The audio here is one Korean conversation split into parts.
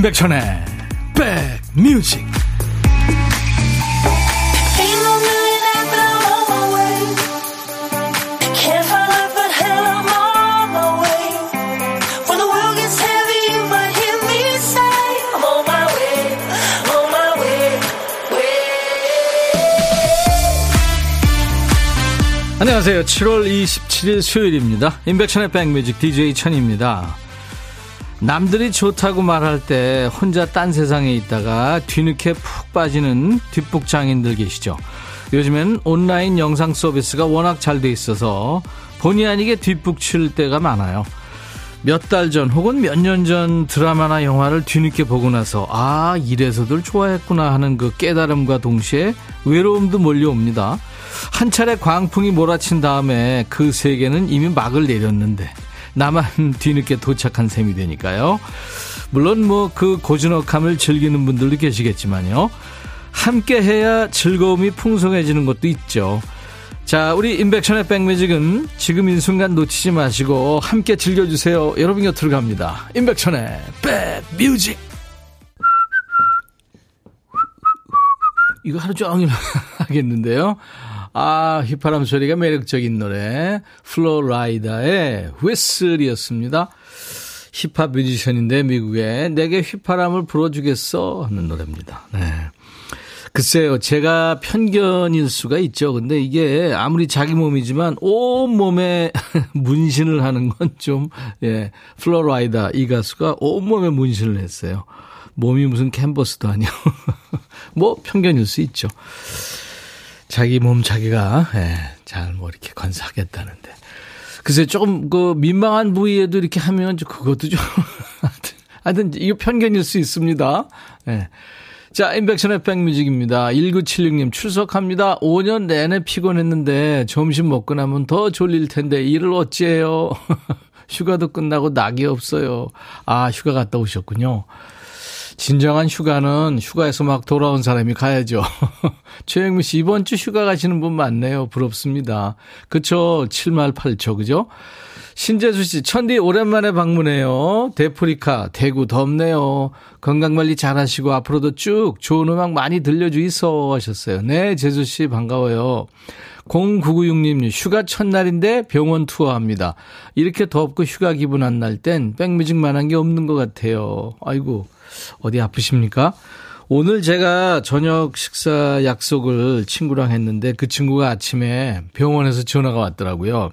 임백천의 백뮤직 안녕하세요. 7월 27일 수요일입니다. 임백천의 백뮤직 DJ 천입니다. 남들이 좋다고 말할 때 혼자 딴 세상에 있다가 뒤늦게 푹 빠지는 뒷북 장인들 계시죠. 요즘엔 온라인 영상 서비스가 워낙 잘 돼 있어서 본의 아니게 뒷북 칠 때가 많아요. 몇 달 전 혹은 몇 년 전 드라마나 영화를 뒤늦게 보고 나서 아 이래서들 좋아했구나 하는 그 깨달음과 동시에 외로움도 몰려옵니다. 한 차례 광풍이 몰아친 다음에 그 세계는 이미 막을 내렸는데 나만 뒤늦게 도착한 셈이 되니까요. 물론 뭐 그 고즈넉함을 즐기는 분들도 계시겠지만요. 함께 해야 즐거움이 풍성해지는 것도 있죠. 자, 우리 인백션의 백뮤직은 지금 이 순간 놓치지 마시고 함께 즐겨주세요. 여러분 곁으로 갑니다. 인백션의 백뮤직. 이거 하루 종일 하겠는데요. 아, 휘파람 소리가 매력적인 노래. 플로라이다의 휘슬이었습니다. 힙합 뮤지션인데 미국에 내게 휘파람을 불어주겠어 하는 노래입니다. 네. 글쎄요, 제가 편견일 수가 있죠. 근데 이게 아무리 자기 몸이지만 온 몸에 문신을 하는 건 좀, 예, 플로라이다 이 가수가 온 몸에 문신을 했어요. 몸이 무슨 캔버스도 아니고. 뭐 편견일 수 있죠. 자기 몸 자기가 예, 잘뭐 이렇게 건사하겠다는데. 글쎄 조금 그 민망한 부위에도 이렇게 하면 그것도 좀 하여튼 이거 편견일 수 있습니다. 예. 자, 인백션의 백뮤직입니다. 1976님 출석합니다. 5년 내내 피곤했는데 점심 먹고 나면 더 졸릴 텐데 일을 어찌해요. 휴가도 끝나고 낙이 없어요. 아, 휴가 갔다 오셨군요. 진정한 휴가는 휴가에서 막 돌아온 사람이 가야죠. 최영미 씨, 이번 주 휴가 가시는 분 많네요. 부럽습니다. 그쵸? 7말 8초, 그죠? 신재수 씨, 천디 오랜만에 방문해요. 대프리카, 대구 덥네요. 건강관리 잘 하시고 앞으로도 쭉 좋은 음악 많이 들려주이소 하셨어요. 네, 재수 씨 반가워요. 0996님, 휴가 첫날인데 병원 투어합니다. 이렇게 덥고 휴가 기분 안 날 땐 백뮤직만 한 게 없는 것 같아요. 아이고. 어디 아프십니까? 오늘 제가 저녁 식사 약속을 친구랑 했는데 그 친구가 아침에 병원에서 전화가 왔더라고요.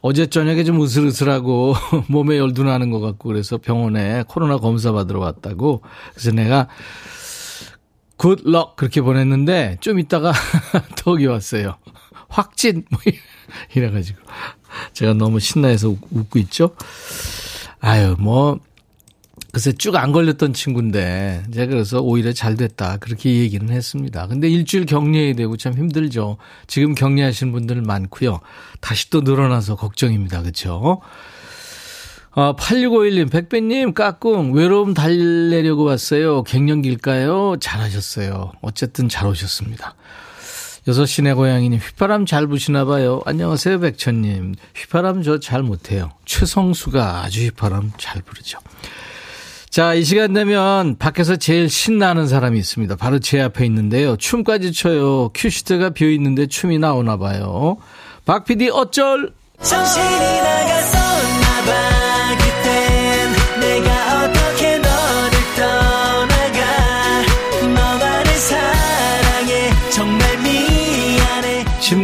어제 저녁에 좀 으슬으슬하고 몸에 열도 나는 것 같고 그래서 병원에 코로나 검사 받으러 왔다고. 그래서 내가 굿럭 그렇게 보냈는데 좀 있다가 덕이 왔어요. 확진 뭐 이래가지고 제가 너무 신나해서 웃고 있죠. 아유 뭐 글쎄 쭉 안 걸렸던 친구인데 제가 그래서 오히려 잘 됐다 그렇게 얘기는 했습니다. 근데 일주일 격리해야 되고 참 힘들죠. 지금 격리하시는 분들 많고요. 다시 또 늘어나서 걱정입니다. 그렇죠? 아, 8651님, 백배님, 까꿍, 외로움 달래려고 왔어요. 갱년기일까요? 잘하셨어요. 어쨌든 잘 오셨습니다. 여섯 시내 고양이님, 휘파람 잘 부시나 봐요. 안녕하세요, 백천님. 휘파람 저 잘 못해요. 최성수가 아주 휘파람 잘 부르죠. 자, 이 시간 되면 밖에서 제일 신나는 사람이 있습니다. 바로 제 앞에 있는데요. 춤까지 춰요. 큐시트가 비어 있는데 춤이 나오나 봐요. 박 PD 어쩔? 정신이 나갔었나 봐.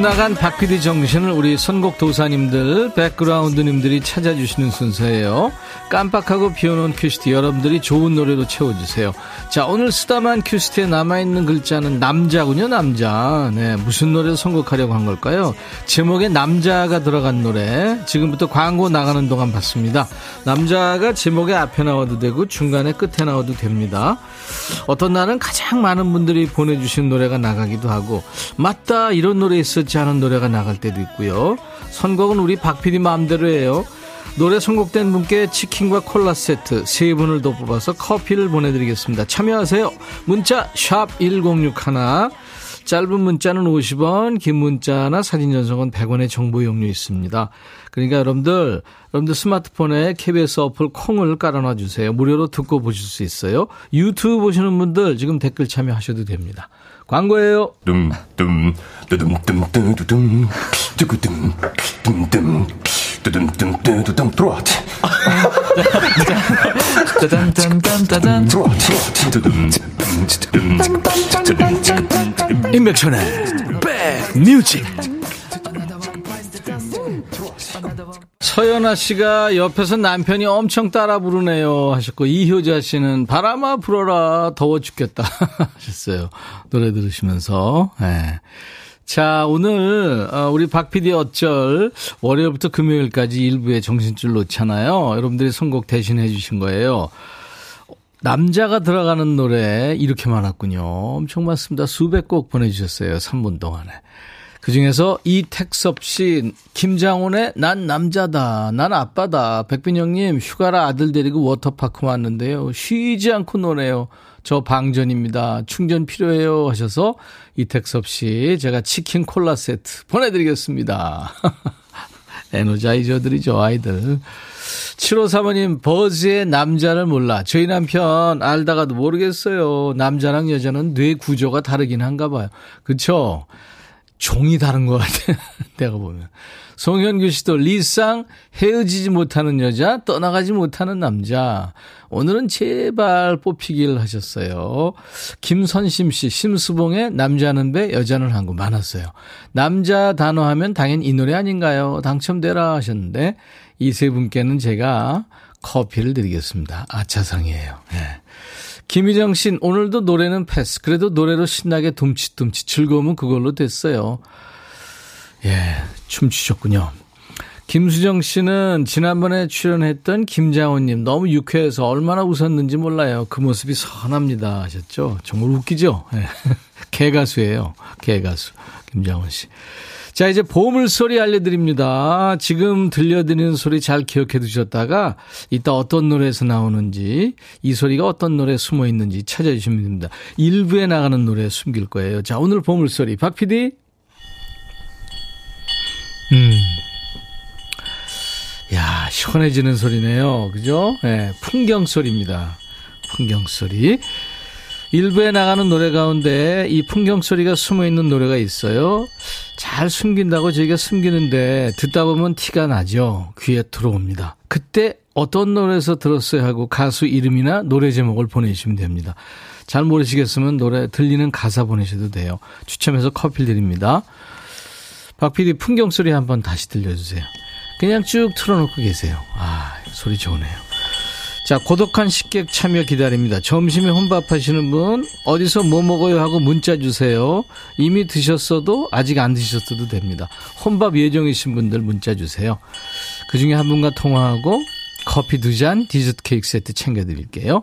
나간 박PD 정신을 우리 선곡 도사님들, 백그라운드님들이 찾아주시는 순서예요. 깜빡하고 비워놓은 큐시트 여러분들이 좋은 노래로 채워주세요. 자, 오늘 쓰다만 큐시트에 남아있는 글자는 남자군요, 남자. 네, 무슨 노래를 선곡하려고 한 걸까요? 제목에 남자가 들어간 노래. 지금부터 광고 나가는 동안 받습니다. 남자가 제목에 앞에 나와도 되고 중간에 끝에 나와도 됩니다. 어떤 날은 가장 많은 분들이 보내주신 노래가 나가기도 하고, 맞다, 이런 노래 있었지 않은 노래가 나갈 때도 있고요. 선곡은 우리 박PD 마음대로예요. 노래 선곡된 분께 치킨과 콜라 세트 세 분을 더 뽑아서 커피를 보내드리겠습니다. 참여하세요. 문자 1061, 짧은 문자는 50원, 긴 문자나 사진 전송은 100원의 정보 용료 있습니다. 그러니까 여러분들, 여러분들 스마트폰에 KBS 어플 콩을 깔아놔 주세요. 무료로 듣고 보실 수 있어요. 유튜브 보시는 분들 지금 댓글 참여하셔도 됩니다. 광고예요. dumdum, 두둠둠, 두구둠, 둠둠, 두둠둠, 들어와. 짜잔짠짠짠짠. 들어와, 임백천의 백뮤직. 서연아 씨가 옆에서 남편이 엄청 따라 부르네요 하셨고 이효자 씨는 바람아 불어라 더워 죽겠다 하셨어요. 노래 들으시면서. 네. 자, 오늘 어, 우리 박 PD 어쩔 월요일부터 금요일까지 일부에 정신줄 놓잖아요. 여러분들이 선곡 대신해 주신 거예요. 남자가 들어가는 노래 이렇게 많았군요. 엄청 많습니다. 수백 곡 보내주셨어요. 3분 동안에. 그 중에서 이택섭 씨, 김장훈의 난 남자다, 난 아빠다. 백빈영님, 휴가라 아들 데리고 워터파크 왔는데요. 쉬지 않고 노네요. 저 방전입니다. 충전 필요해요. 하셔서 이택섭 씨, 제가 치킨 콜라 세트 보내드리겠습니다. 에너자이저들이죠, 아이들. 7호 사모님, 버즈의 남자를 몰라. 저희 남편 알다가도 모르겠어요. 남자랑 여자는 뇌 구조가 다르긴 한가 봐요. 그쵸? 종이 다른 것 같아. 내가 보면. 송현규 씨도 리쌍 헤어지지 못하는 여자, 떠나가지 못하는 남자. 오늘은 제발 뽑히길 하셨어요. 김선심 씨, 심수봉의 남자는 배, 여자는 한국 많았어요. 남자 단어 하면 당연히 이 노래 아닌가요? 당첨되라 하셨는데, 이 세 분께는 제가 커피를 드리겠습니다. 아차상이에요. 네. 김희정 씨, 오늘도 노래는 패스. 그래도 노래로 신나게 둠칫둠칫 즐거움은 그걸로 됐어요. 예, 춤추셨군요. 김수정 씨는 지난번에 출연했던 김장훈님 너무 유쾌해서 얼마나 웃었는지 몰라요. 그 모습이 선합니다 하셨죠. 정말 웃기죠. 예. 개가수예요. 개가수 김장훈 씨. 자, 이제 보물 소리 알려드립니다. 지금 들려드리는 소리 잘 기억해 두셨다가 이따 어떤 노래에서 나오는지 이 소리가 어떤 노래에 숨어 있는지 찾아주시면 됩니다. 일부에 나가는 노래에 숨길 거예요. 자, 오늘 보물 소리. 박 PD. 음. 야, 시원해지는 소리네요. 그죠? 예, 네, 풍경 소리입니다. 풍경 소리. 일부에 나가는 노래 가운데 이 풍경 소리가 숨어 있는 노래가 있어요. 잘 숨긴다고 저희가 숨기는데 듣다 보면 티가 나죠. 귀에 들어옵니다. 그때 어떤 노래에서 들었어요 하고 가수 이름이나 노래 제목을 보내주시면 됩니다. 잘 모르시겠으면 노래 들리는 가사 보내셔도 돼요. 추첨해서 커피 드립니다. 박 PD 풍경 소리 한번 다시 들려주세요. 그냥 쭉 틀어놓고 계세요. 아, 소리 좋으네요. 자, 고독한 식객 참여 기다립니다. 점심에 혼밥 하시는 분, 어디서 뭐 먹어요 하고 문자 주세요. 이미 드셨어도 아직 안 드셨어도 됩니다. 혼밥 예정이신 분들 문자 주세요. 그 중에 한 분과 통화하고 커피 두 잔, 디저트 케이크 세트 챙겨드릴게요.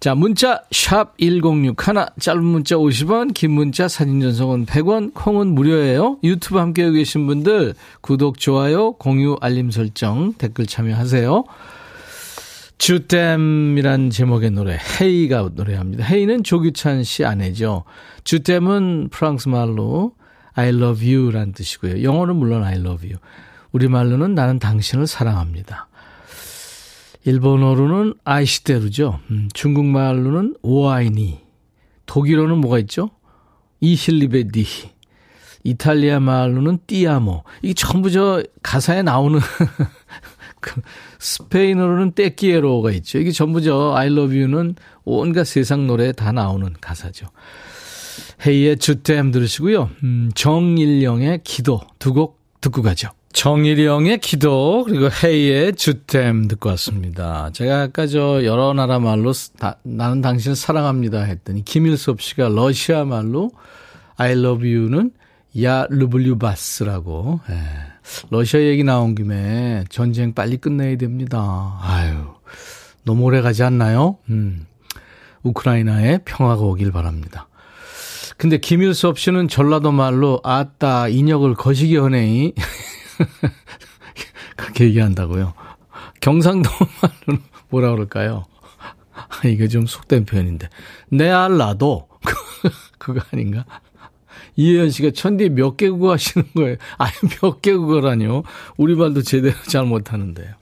자, 문자 샵 1061, 짧은 문자 50원, 긴 문자 사진 전송은 100원, 콩은 무료예요. 유튜브 함께 계신 분들 구독, 좋아요, 공유, 알림 설정, 댓글 참여하세요. 주댐이란 제목의 노래 헤이가 노래합니다. 헤이는 조규찬 씨 아내죠. 주댐은 프랑스 말로 I love you란 뜻이고요. 영어는 물론 I love you. 우리말로는 나는 당신을 사랑합니다. 일본어로는 아이시테루죠. 음, 중국말로는 오아이니. 독일어는 뭐가 있죠? 이힐리베디. 이탈리아 말로는 띠아모. 이게 전부 저 가사에 나오는 그 스페인어로는 떼끼에로가 있죠. 이게 전부 저 I love you는 온갖 세상 노래에 다 나오는 가사죠. 헤이의 주댐 들으시고요. 음, 정일영의 기도 두 곡 듣고 가죠. 정일영의 기도 그리고 헤이의 주댐 듣고 왔습니다. 제가 아까 저 여러 나라 말로 다, 나는 당신을 사랑합니다 했더니 김일섭 씨가 러시아 말로 I love you는 야 르블류바스라고 예. 러시아 얘기 나온 김에 전쟁 빨리 끝내야 됩니다. 아유, 너무 오래 가지 않나요? 음. 우크라이나에 평화가 오길 바랍니다. 근데 김일섭 씨는 전라도 말로 아따 인역을 거시기 하네이 그렇게 얘기한다고요. 경상도 말로는 뭐라 그럴까요? 이게 좀 속된 표현인데 내 알라도 그거 아닌가? 이혜연 씨가 천디 몇 개국어 하시는 거예요? 아니, 몇 개국어라뇨. 우리 말도 제대로 잘 못하는데요.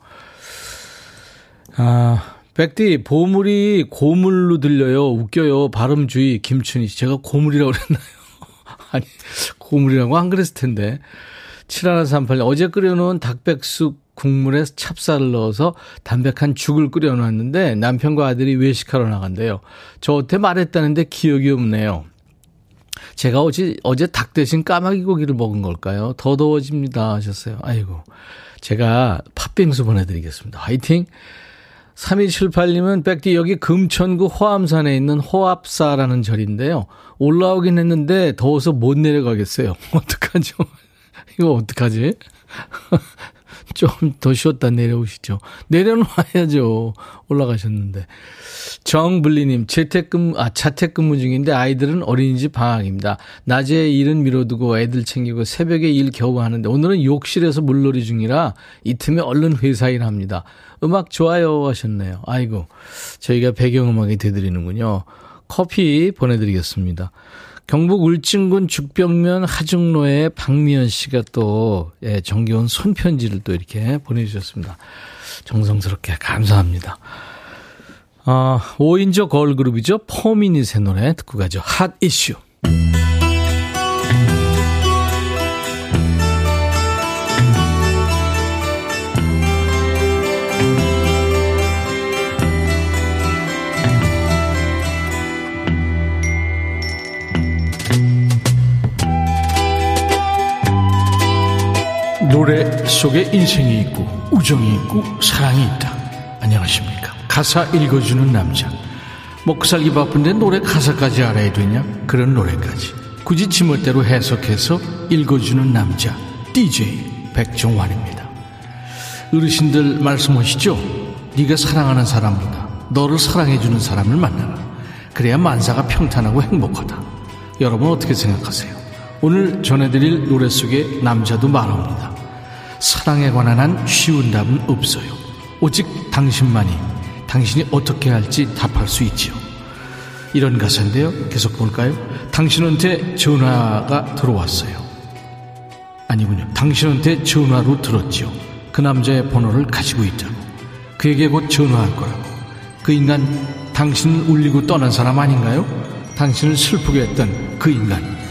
아, 백디, 보물이 고물로 들려요. 웃겨요. 발음 주의, 김춘희 씨. 제가 고물이라고 그랬나요? 아니, 고물이라고 안 그랬을 텐데. 7138년. 어제 끓여놓은 닭백숙 국물에 찹쌀을 넣어서 담백한 죽을 끓여놨는데 남편과 아들이 외식하러 나간대요. 저한테 말했다는데 기억이 없네요. 제가 어제, 어제 닭 대신 까마귀 고기를 먹은 걸까요? 더 더워집니다. 하셨어요. 아이고. 제가 팥빙수 보내드리겠습니다. 화이팅! 3278님은 백디 여기 금천구 호암산에 있는 호압사라는 절인데요. 올라오긴 했는데 더워서 못 내려가겠어요. 어떡하죠? 이거 어떡하지? 좀 더 쉬었다 내려오시죠. 내려놓아야죠. 올라가셨는데. 정블리님, 재택근무, 아, 자택근무 중인데 아이들은 어린이집 방학입니다. 낮에 일은 미뤄두고 애들 챙기고 새벽에 일 겨우 하는데 오늘은 욕실에서 물놀이 중이라 이 틈에 얼른 회사 일 합니다. 음악 좋아요 하셨네요. 아이고, 저희가 배경음악이 되드리는군요. 커피 보내드리겠습니다. 경북 울진군 죽병면 하중로에 박미연 씨가 또 예, 정겨운 손편지를 또 이렇게 보내주셨습니다. 정성스럽게 감사합니다. 아, 5인조 걸그룹이죠. 포미닛의 노래 듣고 가죠. 핫 이슈. 노래 속에 인생이 있고 우정이 있고 사랑이 있다. 안녕하십니까. 가사 읽어주는 남자. 먹고 살기 바쁜데 노래 가사까지 알아야 되냐? 그런 노래까지. 굳이 지멋대로 해석해서 읽어주는 남자. DJ 백종환입니다. 어르신들 말씀하시죠? 네가 사랑하는 사람보다 너를 사랑해주는 사람을 만나라. 그래야 만사가 평탄하고 행복하다. 여러분 어떻게 생각하세요? 오늘 전해드릴 노래 속에 남자도 말합니다. 사랑에 관한 한 쉬운 답은 없어요. 오직 당신만이 당신이 어떻게 할지 답할 수 있지요. 이런 가사인데요. 계속 볼까요? 당신한테 전화가 들어왔어요. 아니군요. 당신한테 전화로 들었지요. 그 남자의 번호를 가지고 있다고. 그에게 곧 전화할 거라고. 그 인간 당신을 울리고 떠난 사람 아닌가요? 당신을 슬프게 했던 그 인간.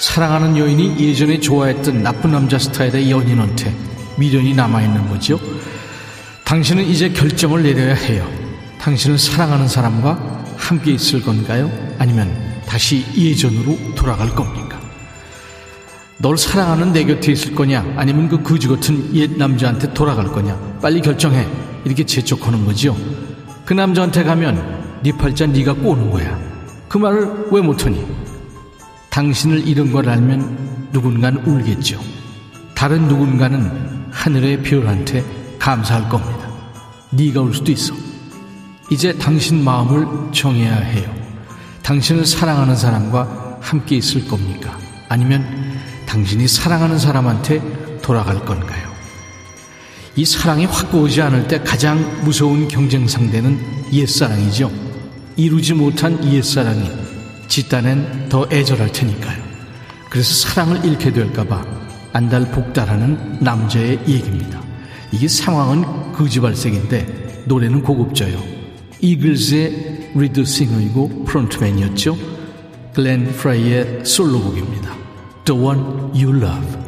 사랑하는 여인이 예전에 좋아했던 나쁜 남자 스타일의 연인한테 미련이 남아있는 거죠. 당신은 이제 결정을 내려야 해요. 당신을 사랑하는 사람과 함께 있을 건가요? 아니면 다시 예전으로 돌아갈 겁니까? 널 사랑하는 내 곁에 있을 거냐? 아니면 그 거지 같은 옛 남자한테 돌아갈 거냐? 빨리 결정해. 이렇게 재촉하는 거죠. 그 남자한테 가면 네 팔자 네가 꼬는 거야. 그 말을 왜 못하니? 당신을 잃은 걸 알면 누군가는 울겠죠. 다른 누군가는 하늘의 별한테 감사할 겁니다. 네가 울 수도 있어. 이제 당신 마음을 정해야 해요. 당신을 사랑하는 사람과 함께 있을 겁니까? 아니면 당신이 사랑하는 사람한테 돌아갈 건가요? 이 사랑이 확고하지 않을 때 가장 무서운 경쟁 상대는 옛사랑이죠. 이루지 못한 옛사랑이 짓단엔 더 애절할 테니까요. 그래서 사랑을 잃게 될까봐 안달복달하는 남자의 얘기입니다. 이게 상황은 거지발싸개인데 노래는 고급져요. 이글스의 lead singer이고 frontman이었죠. 글렌 프라이의 솔로곡입니다. The One You Love.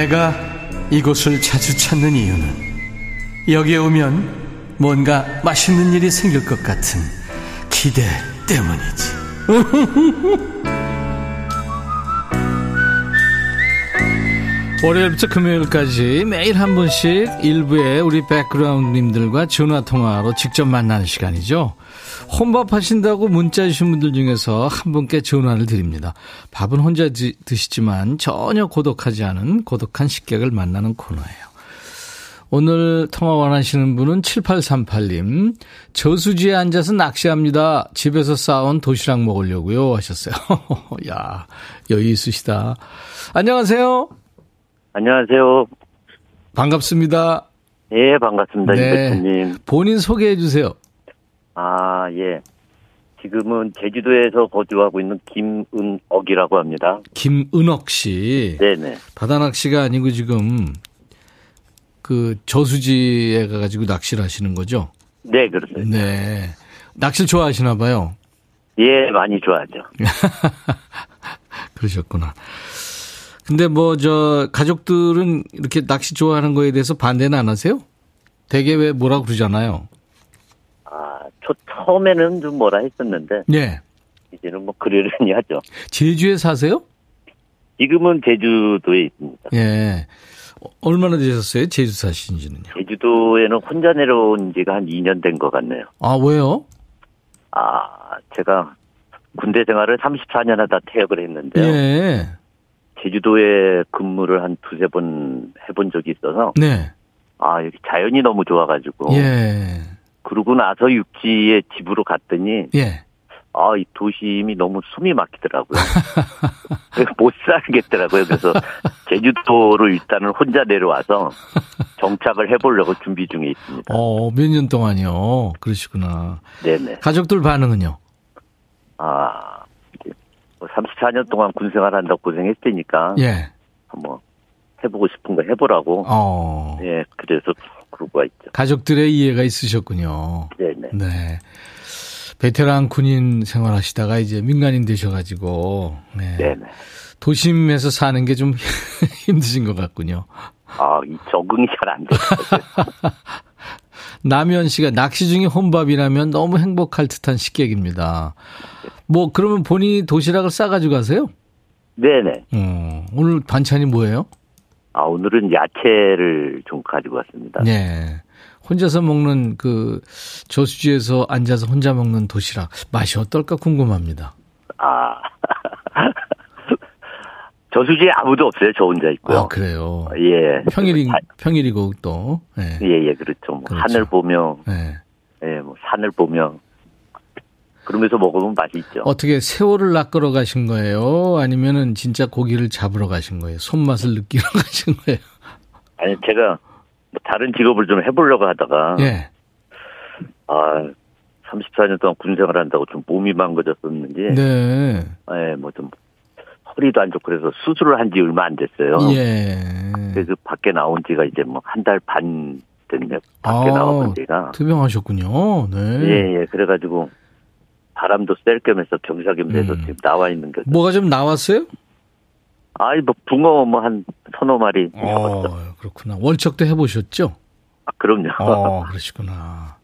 내가 이곳을 자주 찾는 이유는 여기에 오면 뭔가 맛있는 일이 생길 것 같은 기대 때문이지. 월요일부터 금요일까지 매일 한 번씩 일부에 우리 백그라운드님들과 전화통화로 직접 만나는 시간이죠. 혼밥 하신다고 문자 주신 분들 중에서 한 분께 전화를 드립니다. 밥은 혼자 드시지만 전혀 고독하지 않은 고독한 식객을 만나는 코너예요. 오늘 통화 원하시는 분은 7838님. 저수지에 앉아서 낚시합니다. 집에서 싸온 도시락 먹으려고요. 하셨어요. 야, 여유 있으시다. 안녕하세요. 안녕하세요. 반갑습니다. 예, 반갑습니다. 네. 이 대표님. 본인 소개해 주세요. 아, 예. 지금은 제주도에서 거주하고 있는 김은옥이라고 합니다. 김은옥 씨. 네네. 바다 낚시가 아니고 지금 그 저수지에 가가지고 낚시를 하시는 거죠? 네, 그렇습니다. 네. 낚시를 좋아하시나 봐요. 예, 많이 좋아하죠. 그러셨구나. 근데 뭐 저 가족들은 이렇게 낚시 좋아하는 거에 대해서 반대는 안 하세요? 대개 왜 뭐라 그러잖아요. 아, 저 처음에는 좀 뭐라 했었는데. 네. 이제는 뭐 그러려니 하죠. 제주에 사세요? 지금은 제주도에 있습니다. 예. 얼마나 되셨어요? 제주 사신지는요? 제주도에는 혼자 내려온 지가 한 2년 된 것 같네요. 아, 왜요? 아, 제가 군대 생활을 34년 하다 퇴역을 했는데요. 예. 제주도에 근무를 한 두세 번 해본 적이 있어서. 네. 아, 여기 자연이 너무 좋아가지고. 예. 그러고 나서 육지에 집으로 갔더니. 예. 아, 이 도심이 너무 숨이 막히더라고요. 못 살겠더라고요. 그래서 제주도로 일단은 혼자 내려와서 정착을 해보려고 준비 중에 있습니다. 어, 몇 년 동안요. 그러시구나. 네네. 가족들 반응은요? 아, 34년 뭐 동안 군 생활 한다고 고생했으니까. 예. 뭐, 해보고 싶은 거 해보라고. 어. 예, 그래서 그러고 있죠. 가족들의 이해가 있으셨군요. 네네. 네. 베테랑 군인 생활하시다가 이제 민간인 되셔가지고 네. 네네. 도심에서 사는 게 좀 힘드신 것 같군요. 아, 이 적응이 잘 안 돼요. 남현 씨가 낚시 중에 혼밥이라면 너무 행복할 듯한 식객입니다. 뭐 그러면 본인이 도시락을 싸가지고 가세요? 네네. 어, 오늘 반찬이 뭐예요? 아, 오늘은 야채를 좀 가지고 왔습니다. 네. 혼자서 먹는 그 저수지에서 앉아서 혼자 먹는 도시락 맛이 어떨까 궁금합니다. 아 저수지에 아무도 없어요. 저 혼자 있고요. 아 그래요. 예. 평일이 평일이고 또. 예, 예, 예 그렇죠. 뭐 그렇죠. 하늘 보며. 예. 예, 뭐 산을 보며. 그러면서 먹으면 맛있죠. 어떻게 새우를 낚으러 가신 거예요? 아니면은 진짜 고기를 잡으러 가신 거예요? 손맛을 느끼러 가신 거예요? 아니 제가 뭐 다른 직업을 좀 해보려고 하다가 예. 아 34년 동안 군 생활 한다고 좀 몸이 망가졌었는지 네. 예, 뭐좀 허리도 안 좋고 그래서 수술을 한 지 얼마 안 됐어요. 예. 그래서 밖에 나온 지가 이제 뭐 한 달 반 됐네. 밖에 아, 나왔던 지가. 투병하셨군요. 네. 예, 예. 그래가지고 바람도 쐴 겸해서 경사겸 돼서 음. 지금 나와 있는 거죠. 뭐가 좀 나왔어요? 아이, 뭐, 붕어 뭐 한 서너 마리 잡았죠. 어, 그렇구나. 월척도 해보셨죠? 아, 그럼요. 어, 그러시구나.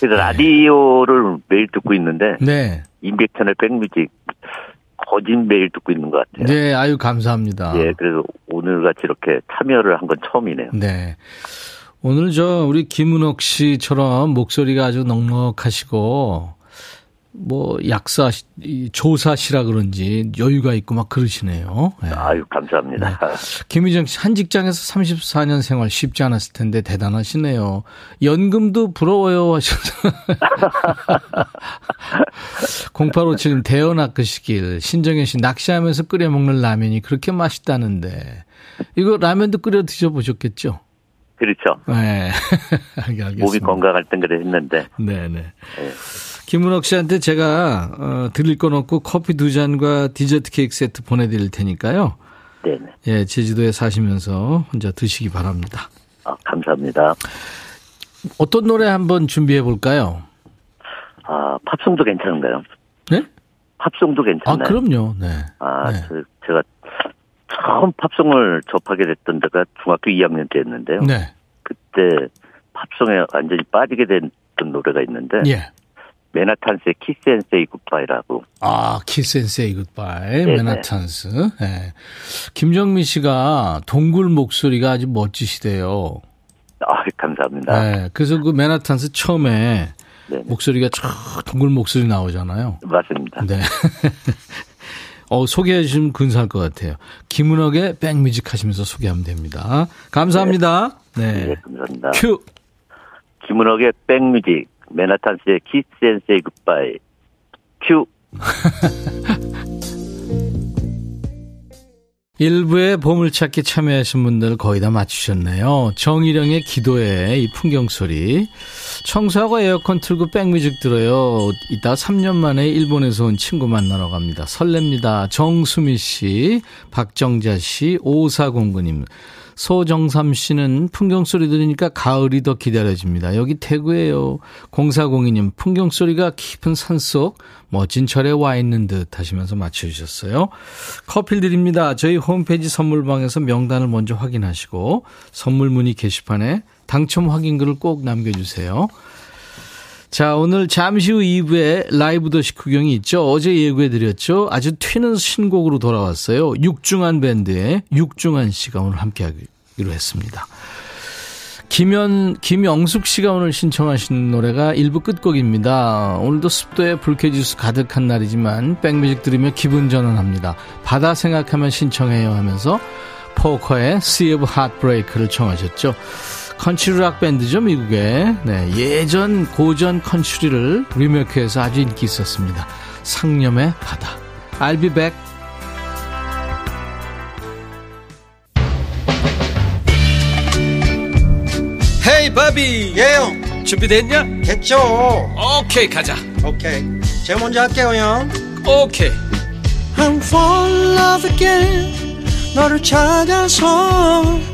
그래서 라디오를 매일 듣고 있는데, 네. 임백천의 백뮤직 거진 매일 듣고 있는 것 같아요. 네, 아유, 감사합니다. 예, 그래서 오늘 같이 이렇게 참여를 한 건 처음이네요. 네. 오늘 저, 우리 김은옥 씨처럼 목소리가 아주 넉넉하시고, 뭐, 약사, 이 조사시라 그런지 여유가 있고 막 그러시네요. 네. 아유, 감사합니다. 네. 김희정 씨, 한 직장에서 34년 생활 쉽지 않았을 텐데 대단하시네요. 연금도 부러워요 하셔서. 0857님, 대어 낚으시길. 신정현 씨, 낚시하면서 끓여 먹는 라면이 그렇게 맛있다는데. 이거 라면도 끓여 드셔보셨겠죠? 그렇죠. 네. 알겠습니다. 몸이 건강할 땐 그래 했는데. 네네. 네. 김은옥 씨한테 제가 어, 드릴 건 없고 커피 두 잔과 디저트 케이크 세트 보내드릴 테니까요. 네네. 예, 제주도에 사시면서 혼자 드시기 바랍니다. 아, 감사합니다. 어떤 노래 한번 준비해 볼까요? 아, 팝송도 괜찮은가요? 네? 팝송도 아, 괜찮나요? 그럼요. 네. 아, 네. 저, 제가 처음 팝송을 접하게 됐던 데가 중학교 2학년 때였는데요. 네. 그때 팝송에 완전히 빠지게 됐던 노래가 있는데 예. 맨하탄스의 Kiss and Say Goodbye라고. 아, Kiss and Say Goodbye, 네네. 맨하탄스. 예. 김정민 씨가 동굴 목소리가 아주 멋지시대요. 아, 감사합니다. 네. 그래서 그 맨하탄스 처음에 네. 목소리가 저 동굴 목소리 나오잖아요. 맞습니다. 네. 어, 소개해 주시면 근사할 것 같아요. 김은옥의 백뮤직 하시면서 소개하면 됩니다. 감사합니다. 네. 네, 네 감사합니다. 큐. 김은옥의 백뮤직, 맨하탄스의 Kiss and Say Goodbye. 큐. 일부의 보물찾기 참여하신 분들 거의 다 맞추셨네요. 정일영의 기도에 이 풍경 소리. 청소하고 에어컨 틀고 백뮤직 들어요. 이따 3년 만에 일본에서 온 친구 만나러 갑니다. 설렙니다. 정수미 씨, 박정자 씨, 5409님. 소정삼 씨는 풍경 소리 들으니까 가을이 더 기다려집니다. 여기 대구예요. 0402님 풍경 소리가 깊은 산속 멋진 절에 와 있는 듯 하시면서 맞춰주셨어요. 커피 드립니다. 저희 홈페이지 선물방에서 명단을 먼저 확인하시고 선물 문의 게시판에 당첨 확인글을 꼭 남겨주세요. 자, 오늘 잠시 후 2부에 라이브 도시 구경이 있죠. 어제 예고해드렸죠. 아주 튀는 신곡으로 돌아왔어요. 육중한 밴드의 육중한 씨가 오늘 함께하기로 했습니다. 김현, 김영숙 씨가 오늘 신청하신 노래가 1부 끝곡입니다. 오늘도 습도에 불쾌지수 가득한 날이지만 백뮤직 들으며 기분 전환합니다. 바다 생각하면 신청해요 하면서 포커의 Sea of Heartbreak를 청하셨죠. 컨츄리 락 밴드죠, 미국의. 네, 예전 고전 컨츄리를 리메이크해서 아주 인기 있었습니다. 상념의 바다. I'll be back. 헤이 바비 예영 준비됐냐? 됐죠 오케이 가자 오케이 제가 먼저 할게요 형 오케이 I'm fall in love again 너를 찾아서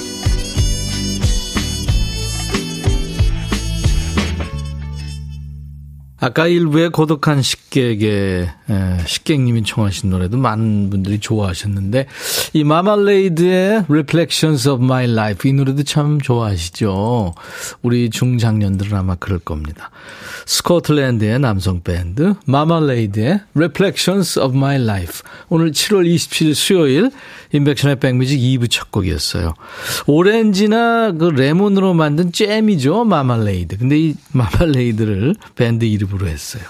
아까 일부의 고독한 식객의 식객님이 청하신 노래도 많은 분들이 좋아하셨는데 이 마말레이드의 Reflections of My Life 이 노래도 참 좋아하시죠. 우리 중장년들은 아마 그럴 겁니다. 스코틀랜드의 남성 밴드 마말레이드의 Reflections of My Life 오늘 7월 27일 수요일 임백천의 백뮤직 2부 첫 곡이었어요. 오렌지나 그 레몬으로 만든 잼이죠 마말레이드. 근데 이 마말레이드를 밴드 이름으로 했어요.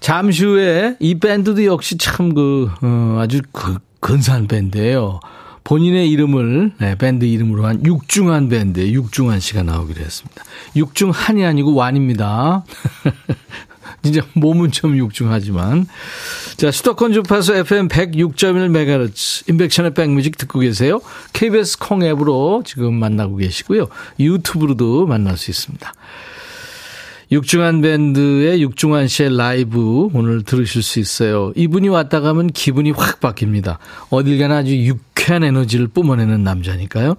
잠시 후에 이 밴드도 역시 참 그, 어, 아주 그, 근사한 밴드예요. 본인의 이름을 네, 밴드 이름으로 한 육중한 밴드 육중한 씨가 나오기로 했습니다. 육중한이 아니고 완입니다. 진짜 몸은 좀 육중하지만 자 수도권 주파수 FM 106.1MHz 인백션의 백뮤직 듣고 계세요. KBS 콩 앱으로 지금 만나고 계시고요. 유튜브로도 만날 수 있습니다. 육중한 밴드의 육중한 씨의 라이브 오늘 들으실 수 있어요. 이분이 왔다 가면 기분이 확 바뀝니다. 어딜 가나 아주 유쾌한 에너지를 뿜어내는 남자니까요.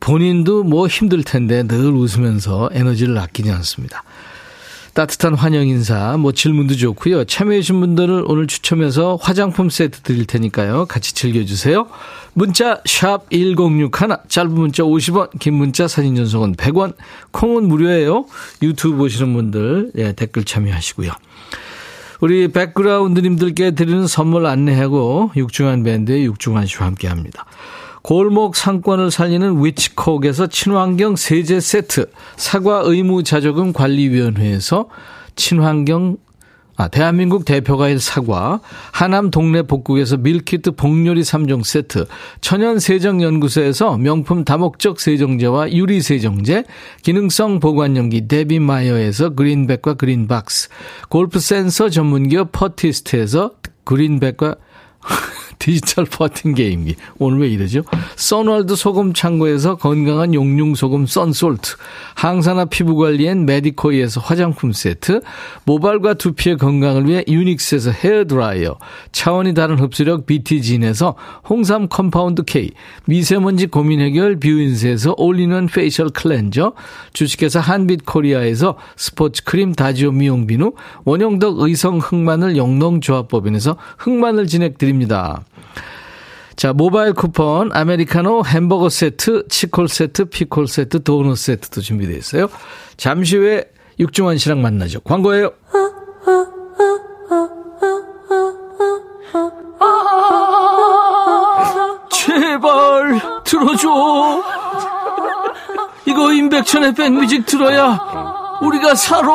본인도 뭐 힘들 텐데 늘 웃으면서 에너지를 아끼지 않습니다. 따뜻한 환영 인사, 뭐 질문도 좋고요. 참여해주신 분들을 오늘 추첨해서 화장품 세트 드릴 테니까요. 같이 즐겨주세요. 문자 1061, 짧은 문자 50원, 긴 문자 사진 전송은 100원, 콩은 무료예요. 유튜브 보시는 분들 예, 댓글 참여하시고요. 우리 백그라운드님들께 드리는 선물 안내하고 육중완 밴드의 육중완 씨와 함께합니다. 골목 상권을 살리는 위치콕에서 친환경 세제 세트, 사과 의무 자조금 관리위원회에서 친환경 아, 대한민국 대표과일 사과, 하남 동네 복국에서 밀키트 복요리 3종 세트, 천연세정연구소에서 명품 다목적 세정제와 유리세정제, 기능성 보관용기 데비마이어에서 그린백과 그린박스, 골프 센서 전문기업 퍼티스트에서 그린백과 디지털 퍼팅 게임기. 오늘 왜 이러죠? 써널드 소금 창고에서 건강한 용융 소금 썬솔트. 항산화 피부 관리엔 메디코이에서 화장품 세트. 모발과 두피의 건강을 위해 유닉스에서 헤어 드라이어. 차원이 다른 흡수력 BT진에서 홍삼 compound K. 미세먼지 고민 해결 뷰인스에서 올리는 facial 클렌저. 주식회사 한빛 코리아에서 스포츠 크림 다지오 미용 비누. 원형덕 의성 흑마늘 영농조합법인에서 흑마늘 진행 드립니다. 자, 모바일 쿠폰, 아메리카노 햄버거 세트, 치콜 세트, 피콜 세트, 도넛 세트도 준비되어 있어요. 잠시 후에 육중환 씨랑 만나죠. 광고예요. 제발 들어줘. 이거 임백천의 백뮤직 들어야 우리가 살아.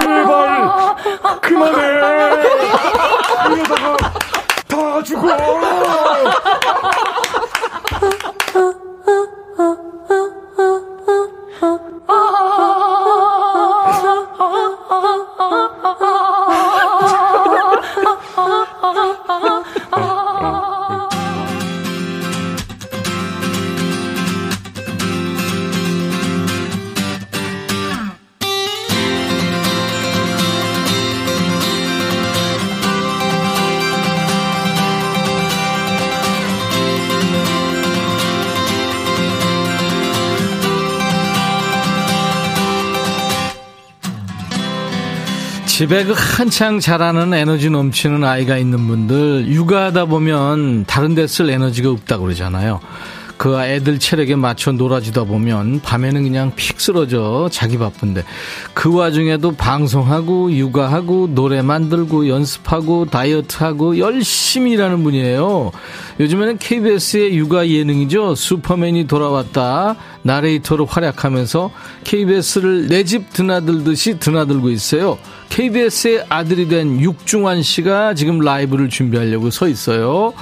제발 그만해. 이러다가 다 죽어. 집에 그 한창 자라는 에너지 넘치는 아이가 있는 분들 육아하다 보면 다른 데 쓸 에너지가 없다고 그러잖아요. 그 애들 체력에 맞춰 놀아주다 보면 밤에는 그냥 픽 쓰러져 자기 바쁜데 그 와중에도 방송하고 육아하고 노래 만들고 연습하고 다이어트하고 열심히 일하는 분이에요. 요즘에는 KBS의 육아 예능이죠. 슈퍼맨이 돌아왔다. 나레이터로 활약하면서 KBS를 내 집 드나들듯이 드나들고 있어요. KBS의 아들이 된 육중환 씨가 지금 라이브를 준비하려고 서 있어요.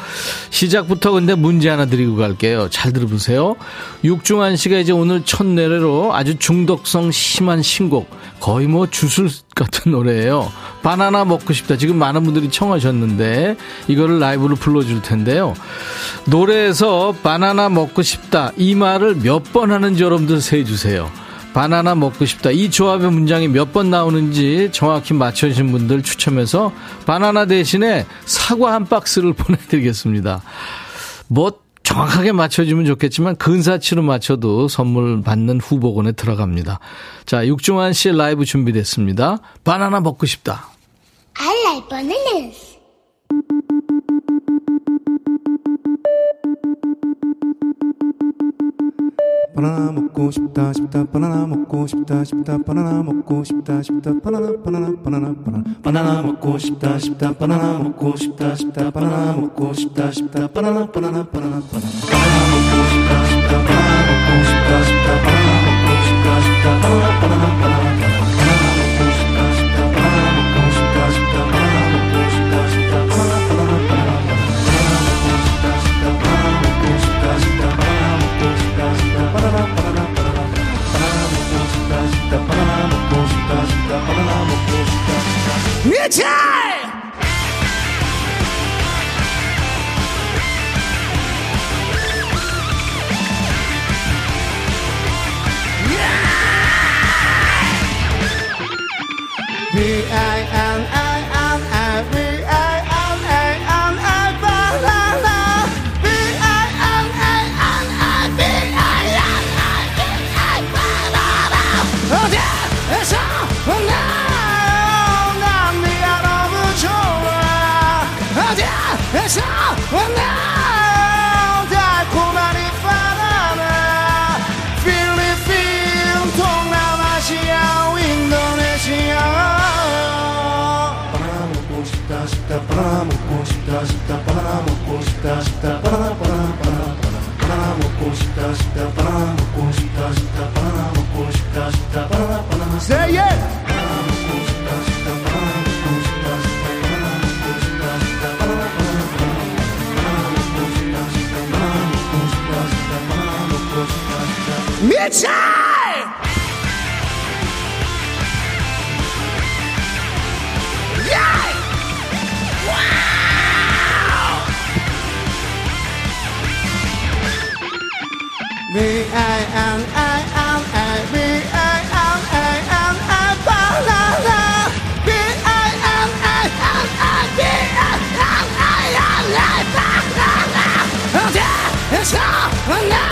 시작부터 근데 문제 하나 드리고 갈게요. 잘 들어보세요. 육중환 씨가 이제 오늘 첫 노래로 아주 중독성 심한 신곡, 거의 뭐 주술 같은 노래예요. 바나나 먹고 싶다. 지금 많은 분들이 청하셨는데 이거를 라이브로 불러줄 텐데요. 노래에서 바나나 먹고 싶다 이 말을 몇 번 하는지 여러분들 세주세요. 바나나 먹고 싶다. 이 조합의 문장이 몇 번 나오는지 정확히 맞춰주신 분들 추첨해서 바나나 대신에 사과 한 박스를 보내드리겠습니다. 뭐 정확하게 맞춰주면 좋겠지만 근사치로 맞춰도 선물 받는 후보군에 들어갑니다. 자, 육중환 씨의 라이브 준비됐습니다. 바나나 먹고 싶다. I like bananas. 바나나 먹고 싶다 싶다 바나나 먹고 싶다 싶다 바나나 먹고 싶다 싶다 바나나 바나나 바나나 바나나. 바나나 먹고 싶다 싶다 바나나 먹고 싶다 싶다 바나나 먹고 싶다 싶다 바나나 바나나 바나나 바나나. 바나나 먹고 싶다 싶다 바나나 먹고 싶다 싶다 바나나 싶 싶다 미쳐! V I N I N A V I N A N A banana V I N A N A V I N A N A banana 어디에서 왔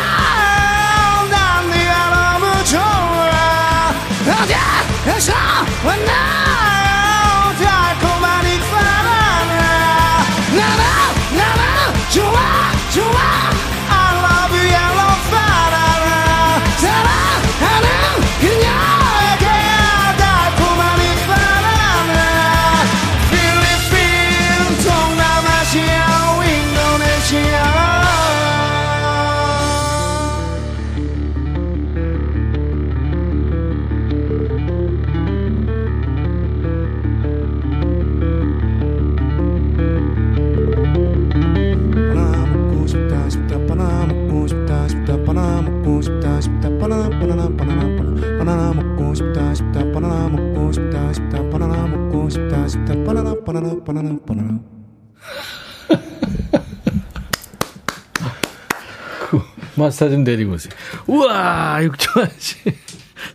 마스터 좀 내리고 오세요. 우와, 육종환 씨.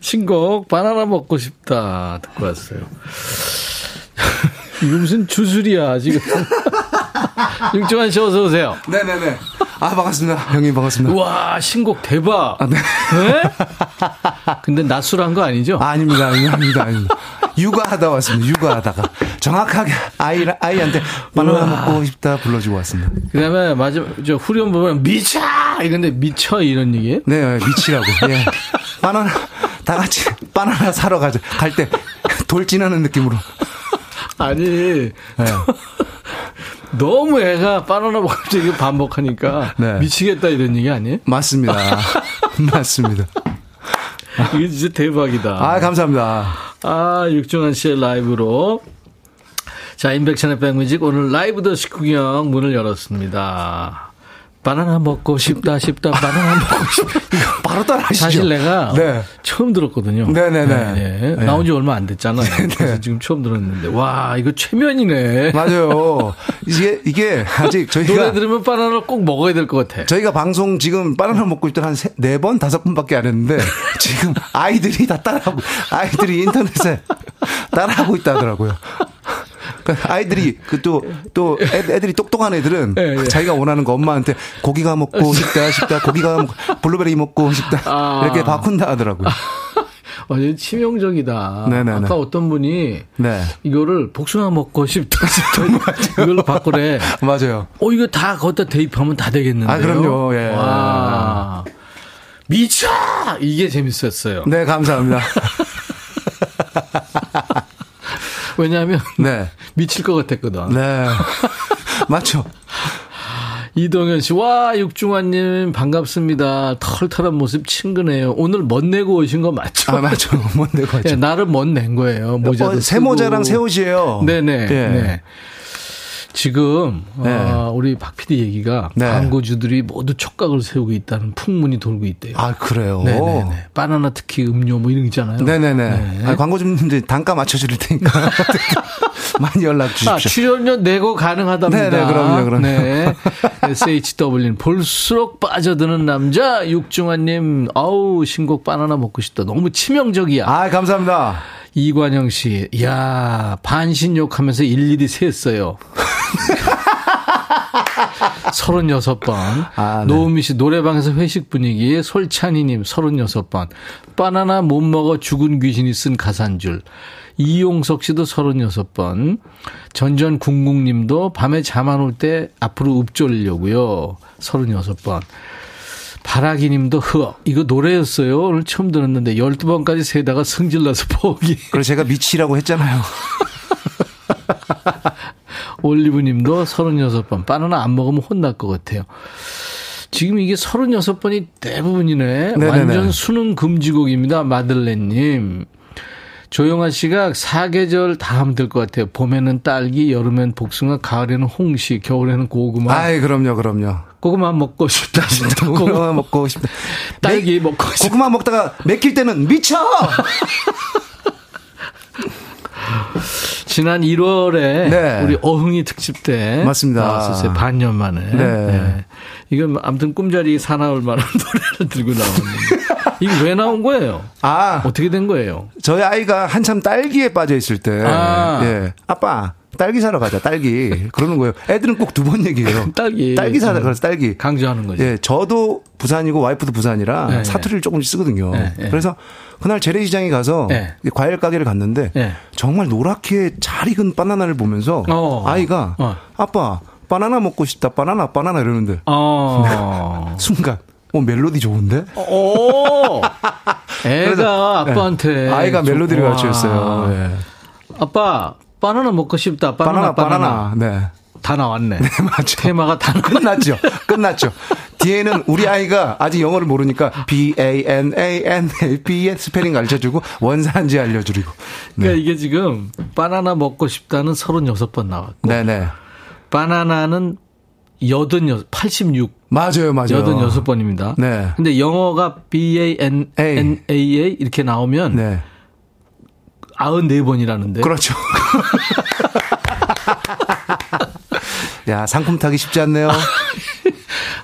신곡, 바나나 먹고 싶다. 듣고 왔어요. 이거 무슨 주술이야, 지금. 육종환 씨 어서오세요. 네네네 아 반갑습니다 형님 반갑습니다 우와, 신곡 대박. 아, 네. 네? 근데 낮술한 거 아니죠? 아, 아닙니다 아닙니다 아닙니다 육아하다 왔습니다. 육아하다가. 정확하게 아이 아이한테 바나나 먹고 싶다 불러주고 왔습니다. 그 다음에 마지막, 저 후렴 보면 미쳐! 이건데 미쳐 이런 얘기예요? 네 미치라고. 예. 바나나 다 같이 바나나 사러 가자. 갈 때 돌진하는 느낌으로. 아니, 네. 너무 애가 바나나 이거 반복하니까 네. 미치겠다 이런 얘기 아니에요? 맞습니다. 맞습니다 이게 진짜 대박이다. 아 감사합니다 아, 육종환 씨의 라이브로. 자, 인백션의 백뮤직 오늘 라이브 더 식구경 문을 열었습니다. 바나나 먹고 싶다 싶다 바나나 먹고 싶다. 이거 바로 따라하시죠 사실 내가 네. 처음 들었거든요. 네네네. 네, 네. 나온 지 얼마 안 됐잖아요. 그래서 지금 처음 들었는데 와 이거 최면이네. 맞아요 이게 이게 아직 노래 저희가 들으면 바나나를 꼭 먹어야 될 것 같아. 저희가 방송 지금 바나나 먹고 있던 한네번 다섯 번밖에 안 했는데 지금 아이들이 다 따라하고 아이들이 인터넷에 따라하고 있다 하더라고요. 그러니까 아이들이 그 또 또 애들이 똑똑한 애들은 예, 예. 자기가 원하는 거 엄마한테 고기가 먹고 싶다 싶다 고기가 먹- 블루베리 먹고 싶다 아. 이렇게 바꾼다 하더라고요. 완전 치명적이다. 네네네. 아까 어떤 분이 네 이거를 복숭아 먹고 싶다 싶다 이걸로 바꾸래. 맞아요. 어 이거 다 거기다 대입하면 다 되겠는데요. 아, 그럼요. 예. 와 미쳐 이게 재밌었어요. 네 감사합니다. 왜냐하면 네. 미칠 것 같았거든. 네. 맞죠. 이동현 씨, 와 육중환님 반갑습니다. 털털한 모습 친근해요. 오늘 멋 내고 오신 거 맞죠? 아 맞죠. 뭔데 예, 맞죠. 나를 멋 낸 거예요. 모자도 어, 새. 모자랑 새 옷이에요. 네네. 예. 네. 지금 네. 어, 우리 박 PD 얘기가 네. 광고주들이 모두 촉각을 세우고 있다는 풍문이 돌고 있대요. 아 그래요. 네네네. 바나나 특히 음료 뭐 이런 거 있잖아요. 네네네. 네. 아, 광고 좀 이제 단가 맞춰드릴 테니까 많이 연락 아, 주십시오. 출연료 내고 가능하답니다. 네네, 그럼요, 그럼요. 네. SHW는 볼수록 빠져드는 남자 육중환님, 아우 신곡 바나나 먹고 싶다. 너무 치명적이야. 아 감사합니다. 이관영 씨, 야 반신욕하면서 일일이 셌어요. 36번. 아, 네. 노우미 씨 노래방에서 회식 분위기에 솔찬이님 36번. 바나나 못 먹어 죽은 귀신이 쓴 가사인 줄. 이용석 씨도 36번. 전전궁궁 님도 밤에 잠 안 올 때 앞으로 읊조리려고요. 36번. 바라기 님도 흐 이거 노래였어요. 오늘 처음 들었는데 12번까지 세다가 성질나서 포기. 그래서 제가 미치라고 했잖아요. 올리브 님도 36번. 바나나 안 먹으면 혼날 것 같아요. 지금 이게 36번이 대부분이네. 네네네. 완전 수능 금지곡입니다. 마들렌 님. 조영아 씨가 사계절 다 하면 될 것 같아요. 봄에는 딸기, 여름엔 복숭아, 가을에는 홍시, 겨울에는 고구마. 아이 그럼요 그럼요. 고구마 먹고 싶다. 진짜 고구마, 고구마 먹고 싶다. 딸기 먹고 싶다. 고구마 먹다가 맥힐 때는 미쳐. 지난 1월에 네. 우리 어흥이 특집 때 맞습니다. 나왔었어요. 반년 만에. 네. 이건 아무튼 꿈자리 사나울 만한 노래를 들고 나왔는데 이게 왜 나온 거예요? 아 어떻게 된 거예요? 저희 아이가 한참 딸기에 빠져 있을 때, 아. 예 아빠 딸기 사러 가자 딸기 그러는 거예요. 애들은 꼭 두 번 얘기해요. 딸기. 딸기 사자 음. 그래서 딸기. 강조하는 거죠. 예, 저도 부산이고 와이프도 부산이라 네, 사투리를 조금씩 쓰거든요. 네, 네. 그래서 그날 재래시장에 가서 네. 과일 가게를 갔는데 네. 정말 노랗게 잘 익은 바나나를 보면서 어. 아이가 어. 아빠 바나나 먹고 싶다 바나나 바나나 이러는데 어. 순간 어 멜로디 좋은데? 오. 애가 그래서, 아빠한테 네. 아이가 멜로디를 와. 가르쳐줬어요. 예. 아빠 바나나 먹고 싶다. 바나나 바나나 바나나. 네. 다 나왔네. 맞죠. 테마가 다. 끝났죠. 끝났죠. 뒤에는 우리 아이가 아직 영어를 모르니까 B A N A N A B의 스페링 가르쳐 주고 원산지 알려주고. 그러니까 이게 지금 바나나 먹고 싶다는 36번 나왔고 네 네. 바나나는 86, 86, 맞아요, 맞아요. 86번입니다. 네. 근데 영어가 B-A-N-N-A-A 이렇게 나오면 네. 94번이라는데. 그렇죠. 야, 상품 타기 쉽지 않네요.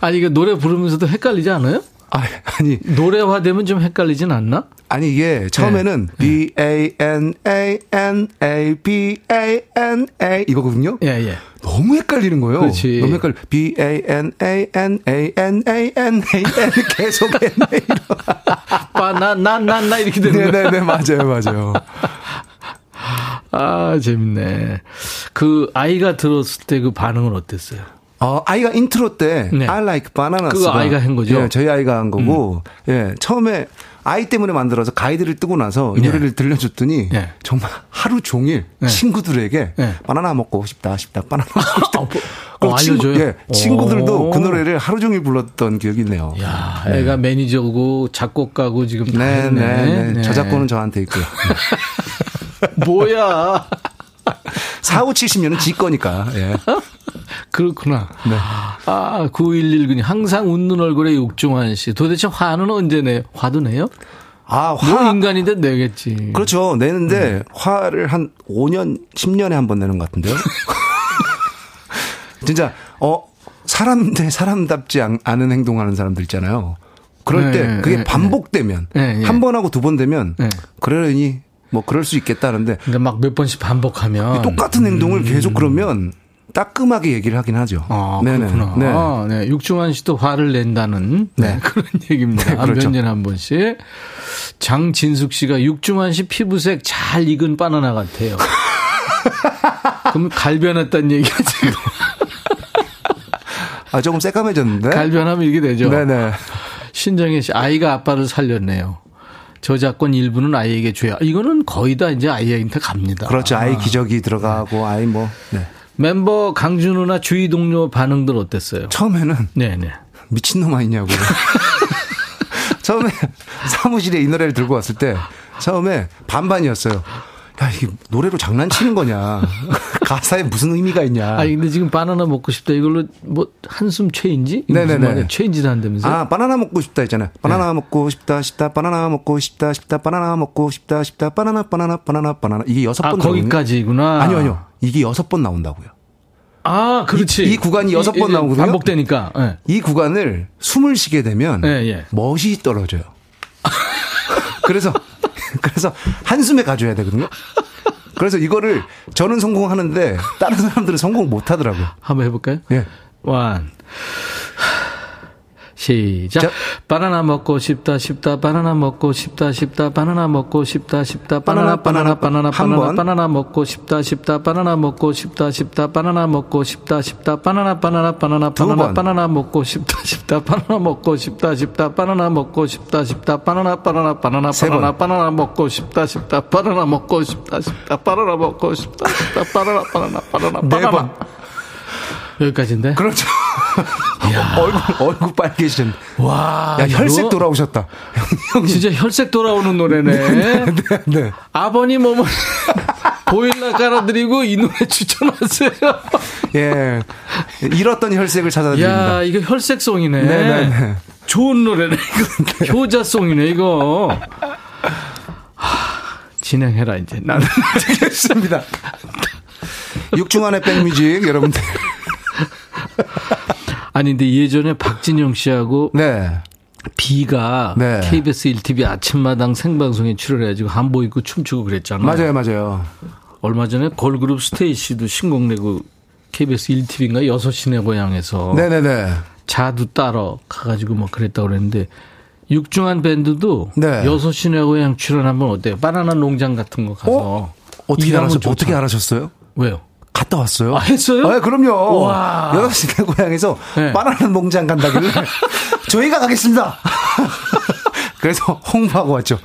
아니, 이거 노래 부르면서도 헷갈리지 않아요? 아, 아니, 노래화되면 좀 헷갈리진 않나? 아니 이게 처음에는 B A N A N A B A N A 이거거든요. 예, 예. 너무 헷갈리는 거예요. 그렇지. 너무 헷갈려. B A N A N A N A N A N 계속 N A 바나나나나 이렇게 되는 거야. 네네네 맞아요 맞아요. 아, 재밌네. 그 아이가 들었을 때 그 반응은 어땠어요? 어, 아이가 인트로 때 네. I like bananas. 그거 아이가 한 거죠? 음. 예, 저희 아이가 한 거고. 예, 처음에 아이 때문에 만들어서 가이드를 뜨고 나서 이 네. 노래를 들려줬더니 네. 정말 하루 종일 네. 친구들에게 네. 바나나 먹고 싶다 싶다 바나나 먹고 싶다. 어, 그리고 친구, 알려줘요? 예, 친구들도 오. 그 노래를 하루 종일 불렀던 기억이 있네요. 야, 애가 매니저고 작곡가고 지금 다 네. 네, 네. 네. 저작권은 저한테 있고요. 뭐야? 4, 5, 70년은 지 거니까. 예. 그렇구나. 네. 아, 9119님. 항상 웃는 얼굴의 육중환 씨. 도대체 화는 언제 내요? 화도 내요? 아, 뭐 화. 인간인데 내겠지. 그렇죠. 내는데 화를 한 5년, 10년에 한 번 내는 것 같은데요. 진짜 어 사람 대 사람답지 않- 않은 행동하는 사람들 있잖아요. 그럴 네, 때 그게 네, 반복되면 네, 네. 한번 하고 두 번 되면 네. 그러니 뭐 그럴 수 있겠다는데 그러니까 막몇 번씩 반복하면. 똑같은 행동을 계속 그러면 따끔하게 얘기를 하긴 하죠. 아, 네네. 그렇구나. 네. 아, 네. 육중환 씨도 화를 낸다는 네, 네. 그런 얘기입니다. 네, 그렇죠. 몇 년에 한 번씩. 장진숙 씨가 육중환 씨 피부색 잘 익은 바나나 같아요. 그럼 갈변했다는 얘기야, 지금. 아 조금 새까매졌는데. 갈변하면 이게 되죠. 네네. 신정혜 씨, 아이가 아빠를 살렸네요. 저작권 일부는 아이에게 줘야. 이거는 거의 다 이제 아이한테 갑니다. 그렇죠. 아이 기저귀 들어가고 아이 뭐 네. 멤버 강준 누나 주위 동료 반응들 어땠어요? 처음에는 네네. 미친놈 아니냐고. 처음에 사무실에 이 노래를 들고 왔을 때 처음에 반반이었어요. 야, 이게 노래로 장난치는 거냐. 가사에 무슨 의미가 있냐. 아니 근데 지금 바나나 먹고 싶다 이걸로 뭐 한숨 무슨 네네네. 말이야? 체인지도 한다면서요? 아, 바나나 먹고 싶다 있잖아요. 바나나 네. 먹고 싶다, 싶다, 바나나 먹고 싶다, 싶다, 바나나 먹고 싶다, 싶다, 바나나, 바나나, 바나나, 바나나. 이게 여섯 아, 번 거기까지구나. 아니요, 아니요. 이게 여섯 번 나온다고요. 아, 그렇지. 이- 이 구간이 여섯 번 나오거든요? 반복되니까. 예. 이 구간을 숨을 쉬게 되면 예, 예. 멋이 떨어져요. 그래서 그래서 한숨에 가져야 되거든요. 그래서 이거를 저는 성공하는데 다른 사람들은 성공 못 하더라고요. 한번 해볼까요? 예. 원. 시작. 자. 바나나 먹고 싶다 싶다 바나나 먹고 싶다 싶다 바나나 먹고 싶다 싶다 바나나 바나나 바나나 한 바나나 번. 바나나 먹고 싶다 싶다 바나나 먹고 싶다 싶다 바나나 먹고 싶다 싶다 바나나 바나나 바나나 두 바나나 번. 바나나 먹고 싶다 싶다 바나나 먹고 싶다 싶다 바나나 먹고 싶다 싶다 바나나 바나나 바나나 세 바나나 번. 바나나 먹고 싶다 싶다 바나나 먹고 싶다 싶다 바나나 먹고 싶다 싶다 바나나 바나나 바나나 네 바나나 번. 여기까지인데. 그렇죠. 얼굴 얼굴 빨개지셨네. 와. 야 혈색 이거 돌아오셨다. 진짜 혈색 돌아오는 노래네. 네. 아버님 어머니 보일러 깔아드리고 이 노래 추천하세요. 예. 잃었던 혈색을 찾아드립니다. 야 이거 혈색송이네. 네네네. 좋은 노래네. 이거 효자송이네 이거. 하, 진행해라 이제. 나는 알겠습니다. 육중한의 백뮤직 여러분들. 아니 근데 예전에 박진영 씨하고 네. 비가 네. KBS 1TV 아침마당 생방송에 출연해가지고 한복 입고 춤추고 그랬잖아. 맞아요, 맞아요. 얼마 전에 걸그룹 스테이시도 신곡 내고 KBS 1TV인가 6시내 고향에서 네네네. 자두 따러 가가지고 막 그랬다고 그랬는데 육중한 밴드도 네. 6시내 고향 출연하면 어때요? 바나나 농장 같은 거 가서 어? 어떻게? 좋잖아. 어떻게 알아셨어요? 왜요? 갔다 왔어요. 아, 했어요? 아, 그럼요. 와. 여섯 시내 고향에서 네. 바나나 농장 간다길래 저희가 가겠습니다. 그래서 홍보하고 왔죠.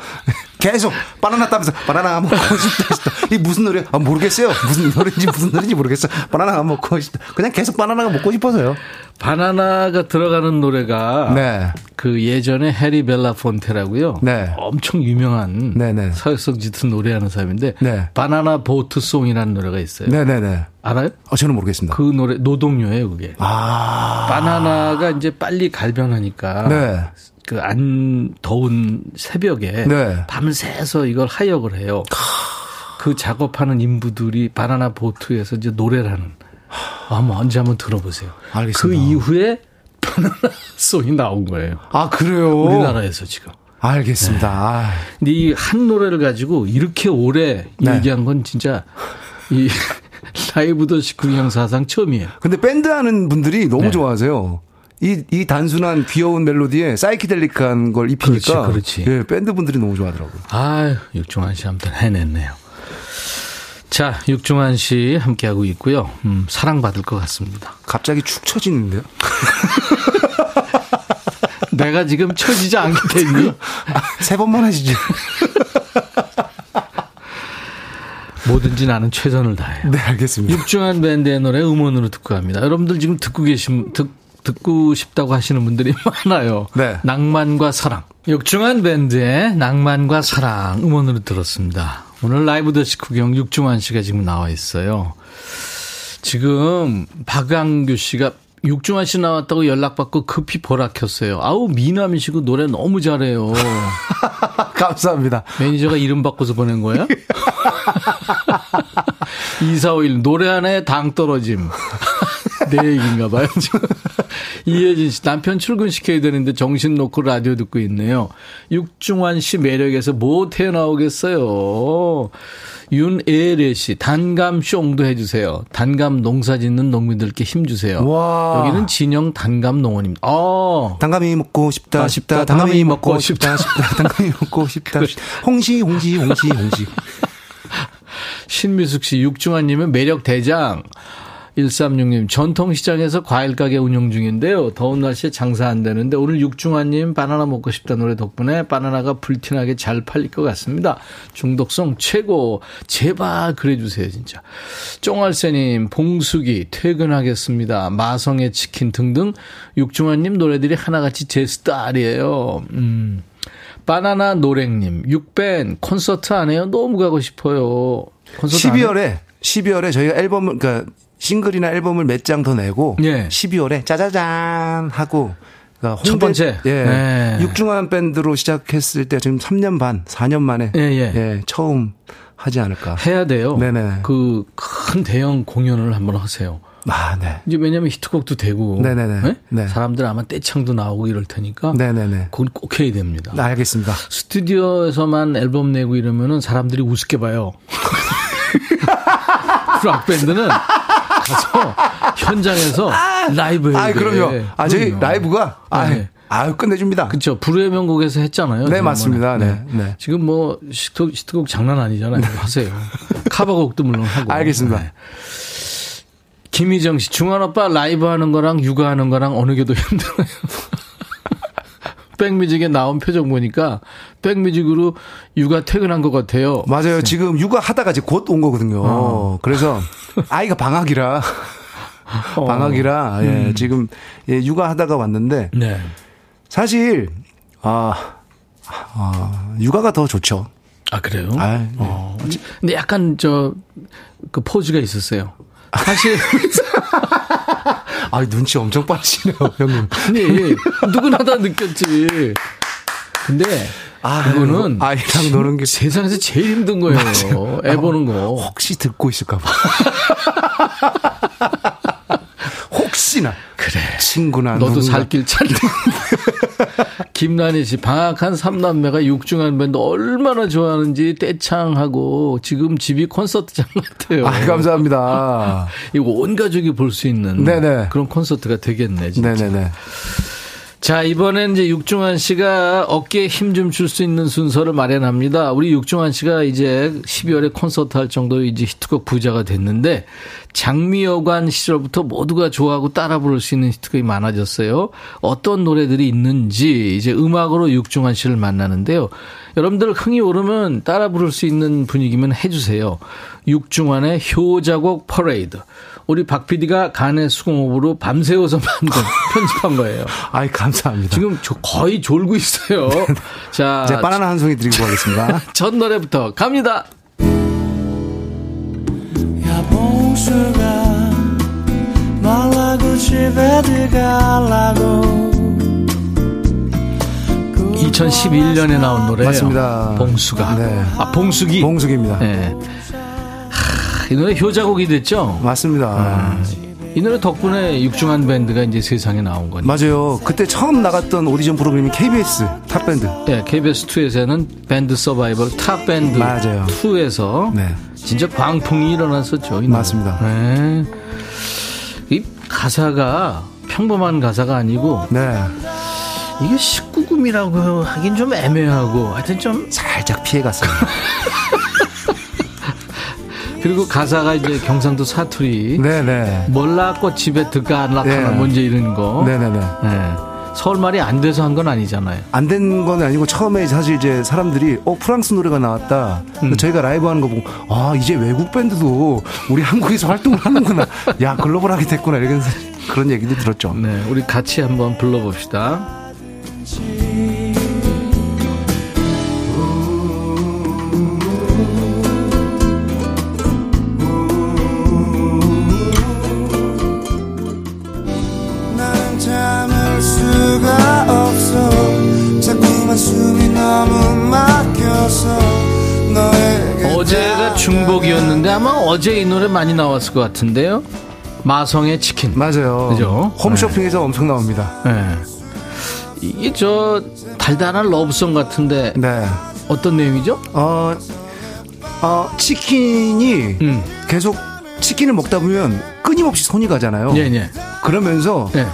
계속 바나나 따면서 바나나 먹고 싶다 싶다. 이 무슨 노래? 아 모르겠어요. 무슨 노래인지 무슨 노래인지 모르겠어. 바나나 먹고 싶다. 그냥 계속 바나나가 먹고 싶어서요. 바나나가 들어가는 노래가 네. 그 예전에 해리 벨라 폰테라고요. 네. 엄청 유명한 네, 네. 서역석 짙은 노래하는 사람인데 네. 바나나 보트 송이라는 노래가 있어요. 네 네 네. 알아요? 어, 저는 모르겠습니다. 그 노래 노동요예요, 그게. 아. 바나나가 이제 빨리 갈변하니까 네. 그 안 더운 새벽에 네. 밤새서 이걸 하역을 해요. 그 작업하는 인부들이 바나나 보트에서 이제 노래를 하는. 한번 언제 한번 들어보세요. 알겠습니다. 그 이후에 바나나 송이 나온 거예요. 아, 그래요? 우리나라에서 지금. 알겠습니다. 아, 근데 이 한 노래를 가지고 이렇게 오래 네. 얘기한 건 진짜 이 라이브 더시 구형 사상 처음이에요. 근데 밴드 하는 분들이 너무 네. 좋아하세요. 이, 이 단순한 귀여운 멜로디에 사이키델릭한 걸 입히니까. 그렇지, 그렇지. 예, 밴드 분들이 너무 좋아하더라고요. 아유, 육중한 씨 아무튼 해냈네요. 자, 육중한 씨 함께하고 있고요. 음, 사랑받을 것 같습니다. 갑자기 축 처지는데요? 내가 지금 처지지 않게 됐니? 세 번만 하시지. 뭐든지 나는 최선을 다해요. 네, 알겠습니다. 육중한 밴드의 노래 음원으로 듣고 갑니다. 여러분들 지금 듣고 계신, 듣, 듣고 싶다고 하시는 분들이 많아요. 네. 낭만과 사랑. 육중한 밴드의 낭만과 사랑 음원으로 들었습니다. 오늘 라이브 더시 구경 육중한 씨가 지금 나와 있어요. 지금 박광규 씨가 육중완 씨 나왔다고 연락받고 급히 보라 켰어요. 아우 미남이시고 노래 너무 잘해요. 감사합니다. 매니저가 이름 바꿔서 보낸 거야? 2451 노래 하나에 당 떨어짐. 내 얘기인가 봐요. 이혜진 씨 남편 출근시켜야 되는데 정신 놓고 라디오 듣고 있네요. 육중완 씨 매력에서 뭐 헤어나오겠어요. 윤애래 씨 단감 숑도 해주세요. 단감 농사 짓는 농민들께 힘 주세요. 와. 여기는 진영 단감 농원입니다. 어. 당감이 먹고 싶다, 아, 싶다, 당감이 먹고 싶다, 싶다, 당감이 먹고 싶다. 싶다. 홍시, 홍시, 홍시, 홍시. 신미숙 씨, 육중환님은 매력 대장. 136님, 전통시장에서 과일가게 운영 중인데요. 더운 날씨에 장사 안 되는데 오늘 육중환님 바나나 먹고 싶다 노래 덕분에 바나나가 불티나게 잘 팔릴 것 같습니다. 중독성 최고. 제발 그래주세요, 진짜. 쫑알새님, 봉숙이, 퇴근하겠습니다. 마성의 치킨 등등 육중환님 노래들이 하나같이 제 스타일이에요. 음. 바나나 노랭님, 육밴 콘서트 안 해요? 너무 가고 싶어요. 콘서트 안 해요? 12월에, 12월에 저희가 앨범을, 그러니까 싱글이나 앨범을 몇 장 더 내고, 예. 12월에 짜자잔 하고, 그러니까 첫 번째. 예. 네. 육중한 밴드로 시작했을 때 지금 3년 반, 4년 만에, 예, 예. 처음 하지 않을까. 해야 돼요. 네네. 그 큰 대형 공연을 한번 하세요. 아, 네. 이제 왜냐면 히트곡도 되고, 네네네. 네? 네. 사람들 아마 떼창도 나오고 이럴 테니까, 네네네. 그건 꼭 해야 됩니다. 네, 알겠습니다. 스튜디오에서만 앨범 내고 이러면은 사람들이 우습게 봐요. 락 밴드는 가서 현장에서 라이브 해야 아, 돼. 그럼요. 아, 저희. 라이브가, 아, 네. 아유, 끝내줍니다. 그렇죠. 불후의 명곡에서 했잖아요. 네. 맞습니다. 네, 네. 지금 뭐 히트곡, 히트곡 장난 아니잖아요. 하세요. 카바곡도 물론 하고. 알겠습니다. 네. 김희정 씨, 중환 오빠 라이브 하는 거랑 육아하는 거랑 어느 게 더 힘들어요? 백뮤직에 나온 표정 보니까 백뮤직으로 육아 퇴근한 것 같아요. 맞아요. 지금 육아 하다가 이제 곧 온 거거든요. 어. 그래서 아이가 방학이라 어. 방학이라 예, 지금 예, 육아 하다가 왔는데 네. 사실 아, 아 육아가 더 좋죠. 아, 그래요? 아, 네. 어. 근데 약간 저, 그 포즈가 있었어요. 사실, 아 눈치 엄청 빠르시네요, 형님. 아니, 누구나 다 느꼈지. 근데, 아, 그거는 아이랑 노는 게 세상에서 제일 힘든 거예요. 애 보는 거. 혹시 듣고 있을까 봐. 혹시나 그래. 친구나 너도 누군가. 살길 찾는. 김란희 씨, 방학한 삼남매가 육중한 밴드 얼마나 좋아하는지 떼창하고 지금 집이 콘서트장 같아요. 아 감사합니다. 이거 온 가족이 볼 수 있는 네네. 그런 콘서트가 되겠네. 진짜. 네네네. 자, 이번엔 이제 육중한 씨가 어깨에 힘 좀 줄 수 있는 순서를 마련합니다. 우리 육중한 씨가 이제 12월에 콘서트 할 정도로 이제 히트곡 부자가 됐는데 장미여관 시절부터 모두가 좋아하고 따라 부를 수 있는 히트곡이 많아졌어요. 어떤 노래들이 있는지 이제 음악으로 육중한 씨를 만나는데요. 여러분들 흥이 오르면 따라 부를 수 있는 분위기면 해주세요. 육중환의 효자곡 퍼레이드. 우리 박 PD가 간의 수공업으로 밤새워서 만든 편집한 거예요. 아이 감사합니다. 지금 저 거의 졸고 있어요. 자, 이제 바나나 한 송이 드리고 가겠습니다. 첫 노래부터 갑니다. 야 봉수가 말라고 집에 들어가려고 2011년에 나온 노래예요. 맞습니다. 봉수가. 네. 아, 봉숙이. 봉숙입니다. 네. 이 노래 효자곡이 됐죠? 맞습니다. 아, 이 노래 덕분에 육중완 밴드가 이제 세상에 나온 거니까. 맞아요. 그때 처음 나갔던 오디션 프로그램이 KBS 탑 밴드. 네, KBS2에서는 밴드 서바이벌 탑 밴드 맞아요. 2에서 네. 진짜 광풍이 일어났었죠. 맞습니다. 네. 이 가사가 평범한 가사가 아니고 네. 이게 19금이라고 하긴 좀 애매하고 하여튼 좀 살짝 피해 갔어요. 그리고 가사가 이제 경상도 사투리 네네. 몰라꽃 집에 안 나타나 네. 먼저 이런 거 네네네. 네. 서울 말이 안 돼서 한 건 아니잖아요 안 된 건 아니고 처음에 사실 이제 사람들이 어 프랑스 노래가 나왔다. 음. 저희가 라이브 하는 거 보고 아 이제 외국 밴드도 우리 한국에서 활동을 하는구나. 야 글로벌하게 됐구나 이런 그런 얘기도 들었죠. 네, 우리 같이 한번 불러봅시다 어제 이 노래 많이 나왔을 것 같은데요 마성의 치킨 맞아요. 그죠? 홈쇼핑에서 엄청 나옵니다. 네. 이게 저 달달한 러브송 같은데 네. 어떤 내용이죠? 어, 어 치킨이 음. 계속 치킨을 먹다 보면 끊임없이 손이 가잖아요. 네, 네. 그러면서 네.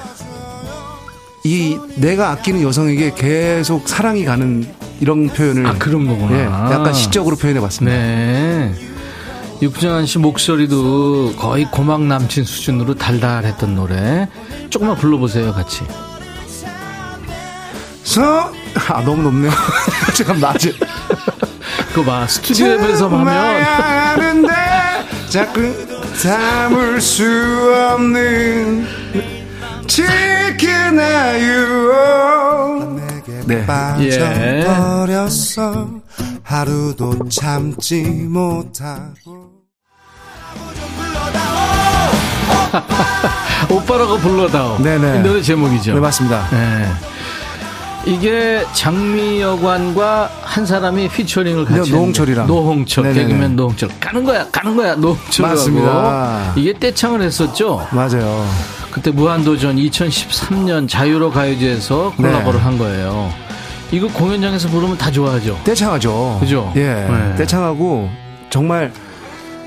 이 내가 아끼는 여성에게 계속 사랑이 가는 이런 표현을 아, 그런 거구나. 예, 약간 시적으로 표현해 봤습니다. 네. 육정한 씨 목소리도 거의 고막 남친 수준으로 달달했던 노래. 조금만 불러보세요, 같이. 서, 아, 너무 높네요. 지금 낮에. 그거 봐, 스튜디오에서 하면. 자꾸 참을 수 없는 치킨 아유. 네. 빠져버렸어 하루도 참지 못하고 오빠라고 불러다오. 네네. 이 노래 제목이죠. 네, 맞습니다. 네. 이게 장미여관과 한 사람이 피처링을 같이 네, 노홍철이랑. 노홍철 네네네. 개그맨 노홍철 가는 거야 가는 거야 노홍철하고 맞습니다. 이게 떼창을 했었죠 맞아요. 그때 무한도전 2013년 자유로 가요제에서 콜라보를 네. 한 거예요 이거 공연장에서 부르면 다 좋아하죠 떼창하죠. 그죠? 예. 네. 떼창하고 정말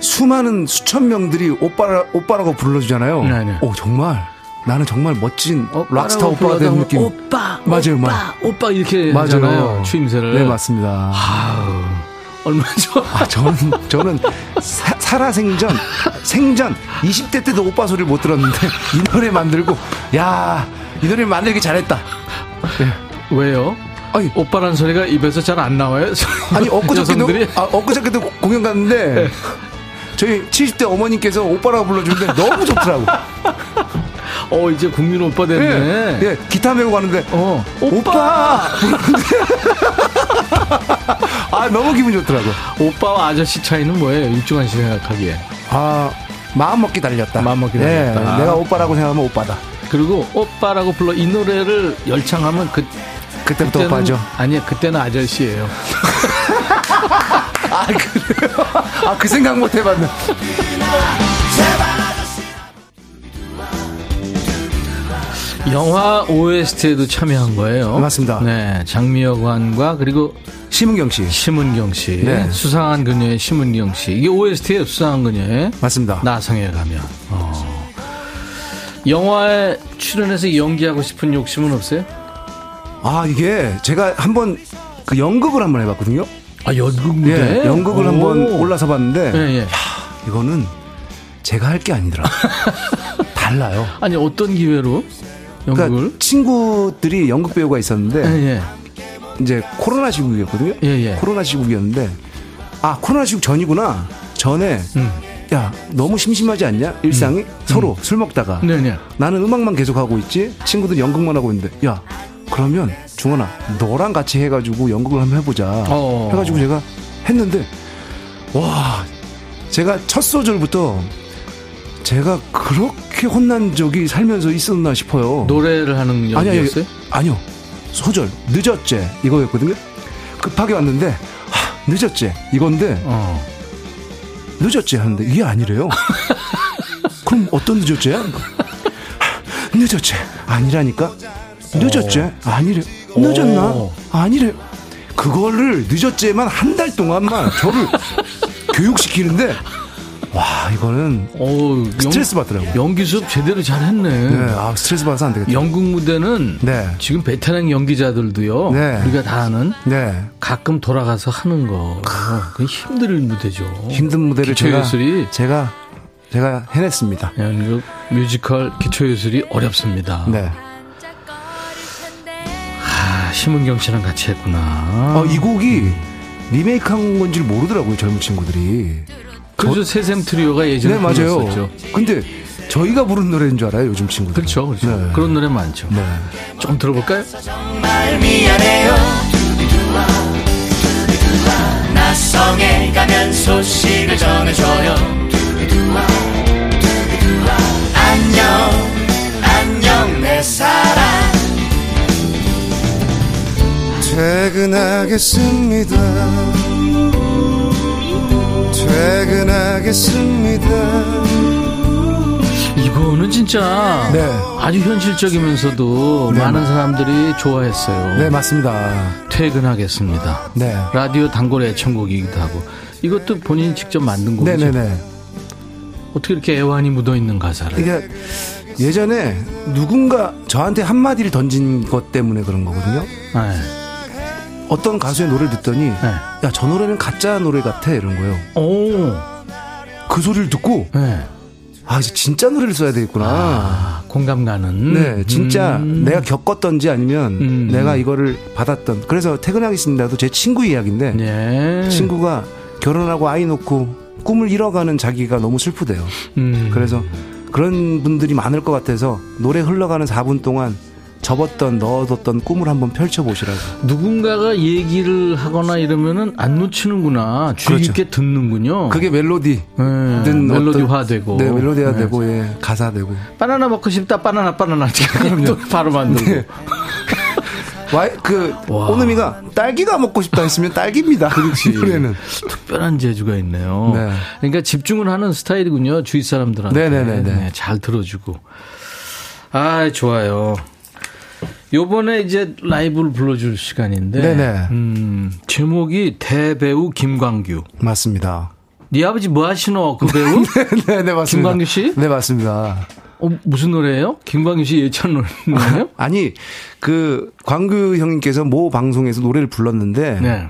수많은 수천 명들이 오빠라, 오빠라고 불러주잖아요. 네, 네. 오, 정말. 나는 정말 멋진 오빠라고 락스타 오빠가 된 느낌. 오빠 맞아요, 오빠 맞- 오빠 이렇게 맞아요. 추임새를 네, 맞습니다. 아우 얼마나 좋아 아, 저는, 저는 사- 살아생전, 생전 20대 때도 오빠 소리를 못 들었는데 이 노래 만들고, 야, 이 노래 만들기 잘했다. 왜요? 아니, 오빠란 소리가 입에서 잘 안 나와요? 아니, 엊그저께도? 아, 엊그저께도 공연 갔는데, 저희 70대 어머님께서 오빠라고 불러주는데 너무 좋더라고. 어 이제 국민 오빠 됐네. 예, 예, 기타 메고 가는데, 어 오빠! 아, 너무 기분 좋더라고. 오빠와 아저씨 차이는 뭐예요? 육중한 씨 생각하기에. 아, 마음 먹기 달렸다. 마음 먹기 예, 달렸다. 내가 오빠라고 생각하면 오빠다. 그리고 오빠라고 불러 이 노래를 열창하면 그 그때부터 그때는 오빠죠. 아니야 그때는 아저씨예요. 아, 그래요? 아, 그 생각 못 해봤네. 영화 OST에도 참여한 거예요. 맞습니다. 네, 장미여관과 그리고 심은경 씨. 심은경 씨, 네. 수상한 그녀의 심은경 씨. 이게 OST예요. 수상한 그녀의 맞습니다. 나성에 가면. 어. 영화에 출연해서 연기하고 싶은 욕심은 없어요? 아, 이게 제가 한번 그 연극을 한번 해봤거든요. 아 연극 무대? 예, 연극을 오. 한번 올라서 봤는데, 예, 예. 이거는 제가 할 게 아니더라. 달라요. 아니 어떤 기회로 연극을? 그러니까 친구들이 연극 배우가 있었는데, 예, 예. 이제 코로나 시국이었거든요. 예, 예. 코로나 시국이었는데, 아, 코로나 시국 전이구나. 전에, 음. 야, 너무 심심하지 않냐? 일상이? 서로 술 먹다가. 네, 네. 나는 음악만 계속 하고 있지? 친구들 연극만 하고 있는데, 야, 그러면 중원아, 너랑 같이 해가지고 연극을 한번 해보자. 어. 해가지고 제가 했는데, 와, 제가 첫 소절부터 제가 그렇게 혼난 적이 살면서 있었나 싶어요. 노래를 하는 연기였어요? 아니요. 소절, 늦었제. 이거였거든요. 급하게 왔는데, 하, 늦었제. 이건데, 어. 늦었지 하는데 이게 아니래요. 그럼 어떤 늦었지야? 늦었지 아니라니까 늦었지 아니래 늦었나 오. 아니래 그거를 늦었지만 한 달 동안만 저를 교육시키는데 와 이거는 어, 스트레스 받더라고요. 연기 수업 제대로 잘했네. 네, 아 스트레스 받아서 안 되겠다. 연극 무대는 네. 지금 베테랑 연기자들도요. 네. 우리가 다 아는 네, 가끔 돌아가서 하는 거. 그 힘들 무대죠. 힘든 무대를 제가 기초예술이 제가 제가 해냈습니다. 연극 뮤지컬 기초예술이 어렵습니다. 네. 아, 심은경 씨랑 같이 했구나. 어, 이 곡이 리메이크한 건지 모르더라고요 젊은 친구들이. 그죠 세샘 트리오가 예전에 네 맞아요. 불렀었죠. 근데 저희가 부른 노래인 줄 알아요 요즘 친구들. 그렇죠, 그렇죠. 네. 그런 노래 많죠. 네. 좀 들어볼까요? 정말 미안해요 낯성에 가면 소식을 전해줘요 안녕 안녕 내 사랑 퇴근하겠습니다. 퇴근하겠습니다. 이거는 진짜 네. 아주 현실적이면서도 네, 많은 맞- 사람들이 좋아했어요. 네 맞습니다. 퇴근하겠습니다. 네. 라디오 단골 애청곡이기도 하고 이것도 본인이 직접 만든 곡이죠. 네네네. 어떻게 이렇게 애환이 묻어 있는 가사를? 이게 예전에 누군가 저한테 한마디를 던진 것 때문에 그런 거거든요. 네. 어떤 가수의 노래를 듣더니 네. 야저 노래는 가짜 노래 같아 이런 거예요. 오. 그 소리를 듣고 네. 아 이제 진짜 노래를 써야 되겠구나. 아, 공감 가는. 네, 진짜 음. 내가 겪었던지 아니면 음. 내가 이거를 받았던. 그래서 퇴근하겠습니다도 제 친구 이야기인데 네. 친구가 결혼하고 아이 놓고 꿈을 잃어가는 자기가 너무 슬프대요. 음. 그래서 그런 분들이 많을 것 같아서 노래 흘러가는 4분 동안 접었던 넣어뒀던 꿈을 한번 펼쳐보시라고. 누군가가 얘기를 하거나 이러면은 안 놓치는구나. 주의 그렇죠. 깊게 듣는군요. 그게 멜로디. 네, 든 멜로디화 되고. 네, 멜로디화 네. 되고, 예, 가사 되고. 바나나 먹고 싶다. 바나나 바나나. 또 바로 만들고. 네. 와, 그, 와. 오누미가 딸기가 먹고 싶다 했으면 딸기입니다. 그렇지. 노래는. 특별한 재주가 있네요. 네. 그러니까 집중을 하는 스타일이군요. 주위 사람들한테. 네네네네. 네, 잘 들어주고. 아, 좋아요. 요번에 이제 라이브를 불러줄 시간인데. 네네. 음, 제목이 대배우 김광규. 맞습니다. 네 아버지 뭐 하시노? 그 배우? 네, 네, 맞습니다. 김광규 씨? 네, 맞습니다. 어, 무슨 노래예요? 김광규 씨 예찬 노래예요? 아니, 그, 광규 형님께서 모 방송에서 노래를 불렀는데, 네.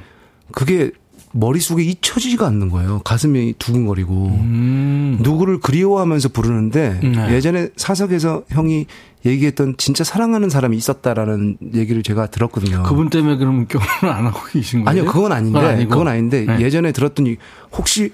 그게 머릿속에 잊혀지지가 않는 거예요. 가슴이 두근거리고. 음. 누구를 그리워하면서 부르는데, 네. 예전에 사석에서 형이 얘기했던 진짜 사랑하는 사람이 있었다라는 얘기를 제가 들었거든요. 그분 때문에 그럼 결혼을 안 하고 계신 거예요? 아니요, 그건 아닌데, 그건. 그건 아닌데, 네. 예전에 들었더니, 혹시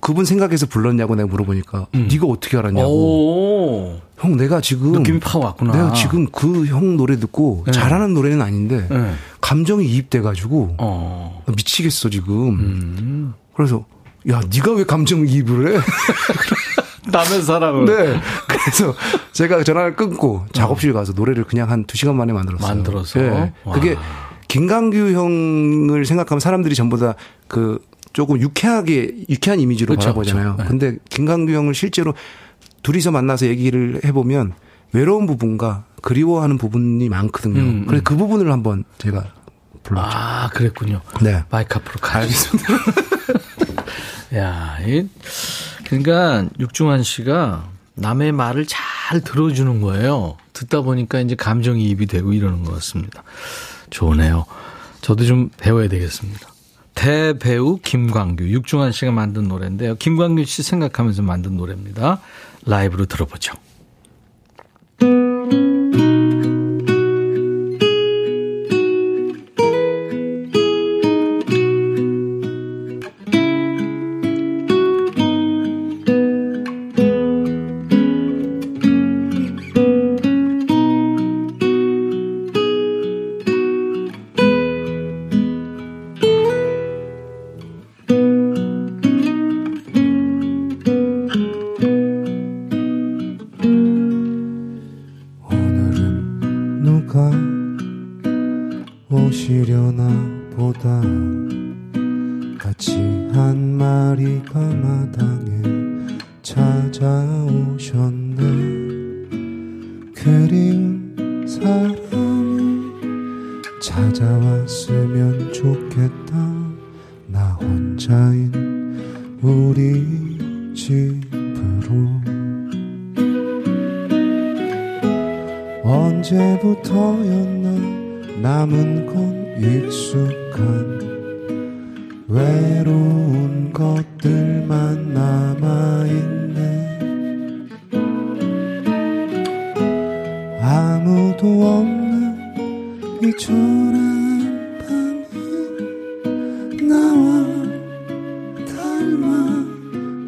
그분 생각해서 불렀냐고 내가 물어보니까, 네가 어떻게 알았냐고. 오. 형, 내가 지금. 느낌이 파 왔구나. 내가 지금 그 형 노래 듣고 네. 잘하는 노래는 아닌데 네. 감정이 이입돼 가지고 어. 미치겠어 지금. 음. 그래서 야 네가 왜 감정 이입을 해? 남의 사랑을. 네. 그래서 제가 전화를 끊고 작업실 가서 노래를 그냥 한두 시간 만에 만들었어요. 만들어서? 네. 와. 그게 김강규 형을 생각하면 사람들이 전부 다 그 조금 유쾌하게 유쾌한 이미지로 그쵸, 바라보잖아요. 그쵸. 네. 근데 김강규 형을 실제로 둘이서 만나서 얘기를 해보면 외로운 부분과 그리워하는 부분이 많거든요. 음, 그래서 그 부분을 한번 제가 불렀죠. 아, 그랬군요. 네. 마이크 앞으로 가겠습니다. 야, 이, 그러니까 육중한 씨가 남의 말을 잘 들어주는 거예요. 듣다 보니까 이제 감정이입이 되고 이러는 것 같습니다. 좋네요. 저도 좀 배워야 되겠습니다. 대배우 김광규, 육중한 씨가 만든 노래인데요. 김광규 씨 생각하면서 만든 노래입니다. 라이브로 들어보죠.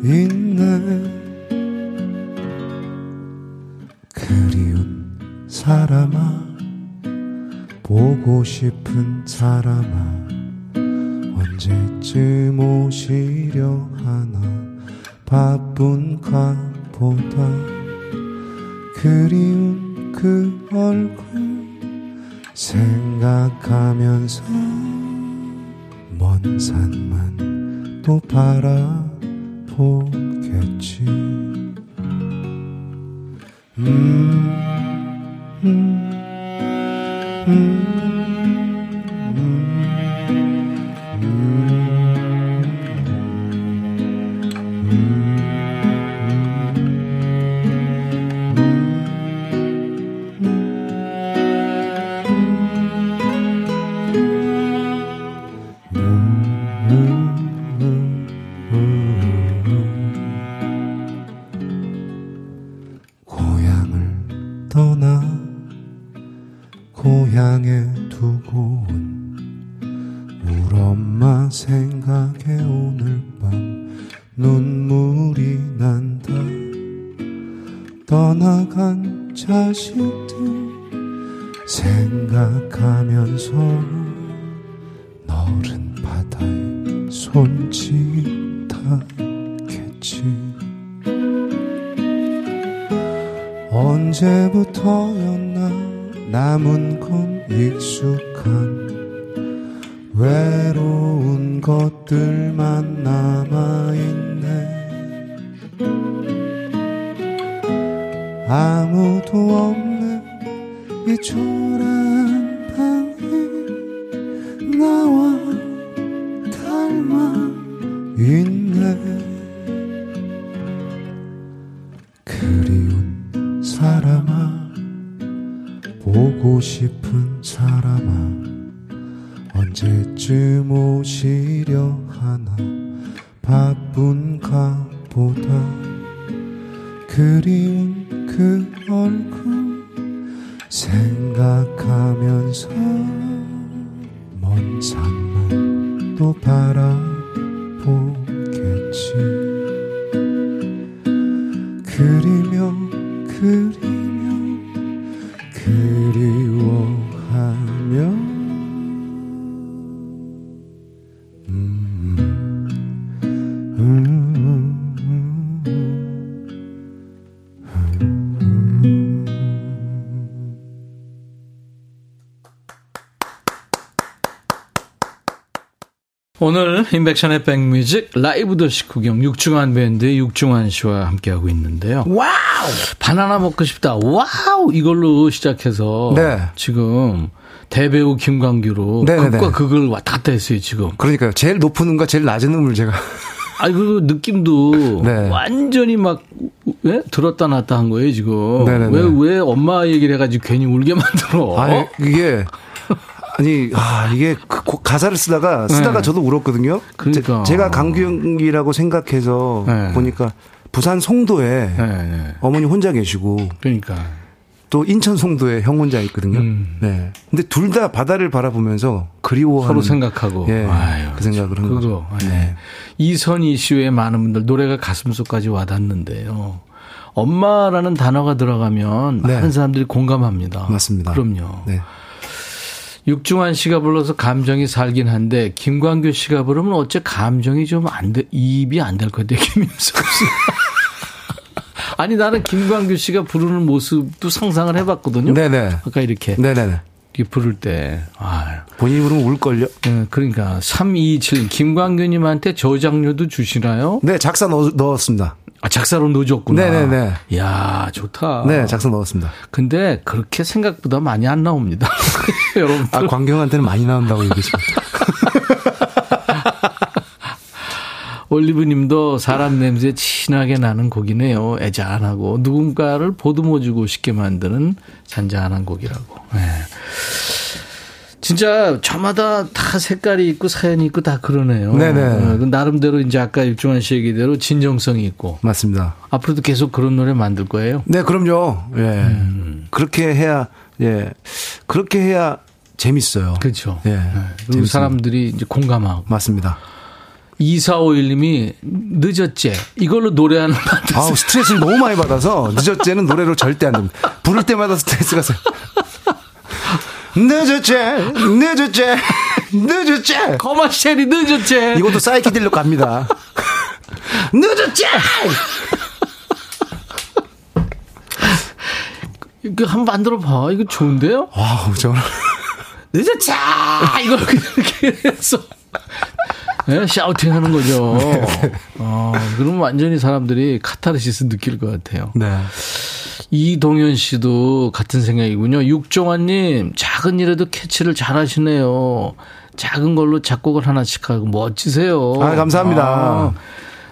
있네. 그리운 사람아 보고 싶은 사람아 언제쯤 오시려 하나 바쁜가 보다 보고 싶은 사람아 언제쯤 오시려 하나 바쁜가 보다. 그리운 그 얼굴 생각하면서 먼 산만 또 바라보겠지. 그리 임백천의 백뮤직 라이브 더시 구경 육중완 밴드의 육중완 씨와 함께하고 있는데요. 와우! 바나나 먹고 싶다. 와우! 이걸로 시작해서 네. 지금 대배우 김광규로 네네네. 극과 극을 왔다 갔다 했어요, 지금. 그러니까요. 제일 높은 음과 제일 낮은 음을 제가. 아니, 그 느낌도 네. 완전히 막, 왜? 들었다 놨다 한 거예요, 지금. 네네네. 왜, 왜 엄마 얘기를 해가지고 괜히 울게 만들어? 아니, 이게. 아니, 아, 이게 그 고- 가사를 쓰다가, 쓰다가 네. 저도 울었거든요. 그러니까. 제, 가 강규영이라고 생각해서 네. 보니까 부산 송도에 네, 네. 어머니 혼자 계시고 그러니까. 또 인천 송도에 형 혼자 있거든요. 음. 네. 근데 둘 다 바다를 바라보면서 그리워하는 서로 생각하고. 예. 아유, 그 생각을 한 거죠. 네. 이선 이슈에 많은 분들 노래가 가슴속까지 와닿는데요. 엄마라는 단어가 들어가면 네. 많은 사람들이 공감합니다. 맞습니다. 그럼요. 네. 육중한 씨가 불러서 감정이 살긴 한데 김광규 씨가 부르면 어째 감정이 좀 안 돼, 입이 안 될 것 같아요. 김윤석 씨. 아니 나는 김광규 씨가 부르는 모습도 상상을 해봤거든요. 네네. 아까 이렇게 네네네. 이렇게 부를 때, 아, 본인이 부르면 울걸요? 예, 그러니까 327 김광규님한테 저장료도 주시나요? 네, 작사 넣, 넣었습니다. 아, 작사로 넣어줬구나. 네네네. 이야, 좋다. 네, 작사 넣었습니다. 근데 그렇게 생각보다 많이 안 나옵니다. 여러분들. 아, 광경한테는 많이 나온다고 얘기했습니다. 올리브 님도 사람 냄새 진하게 나는 곡이네요. 애잔하고 누군가를 보듬어주고 싶게 만드는 잔잔한 곡이라고. 네. 진짜 저마다 다 색깔이 있고 사연이 있고 다 그러네요. 네네. 어, 나름대로 이제 아까 육종환 씨 얘기대로 진정성이 있고 맞습니다. 앞으로도 계속 그런 노래 만들 거예요. 네, 그럼요. 예. 그렇게 해야, 예. 그렇게 해야 재밌어요. 그렇죠. 예. 네. 사람들이 이제 공감하고. 맞습니다. 2451님이 늦었지. 이걸로 노래하는 반 아우, 스트레스를 너무 많이 받아서 늦었제는 노래로 절대 안 됩니다. 부를 때마다 스트레스가 세. 늦었제, 늦었제, 늦었제. 커머셜이 늦었지. 이것도 사이키딜로 갑니다. 늦었제! 이거 한번 만들어 봐. 이거 좋은데요? 와우, 저는. 늦었지! 이거 이렇게 해서. 네, shouting 하는 거죠. 어, 그러면 완전히 사람들이 카타르시스 느낄 것 같아요. 네. 이동현 씨도 같은 생각이군요. 육중완님, 작은 일에도 캐치를 잘 하시네요. 작은 걸로 작곡을 하나씩 하고 멋지세요. 아, 감사합니다. 아,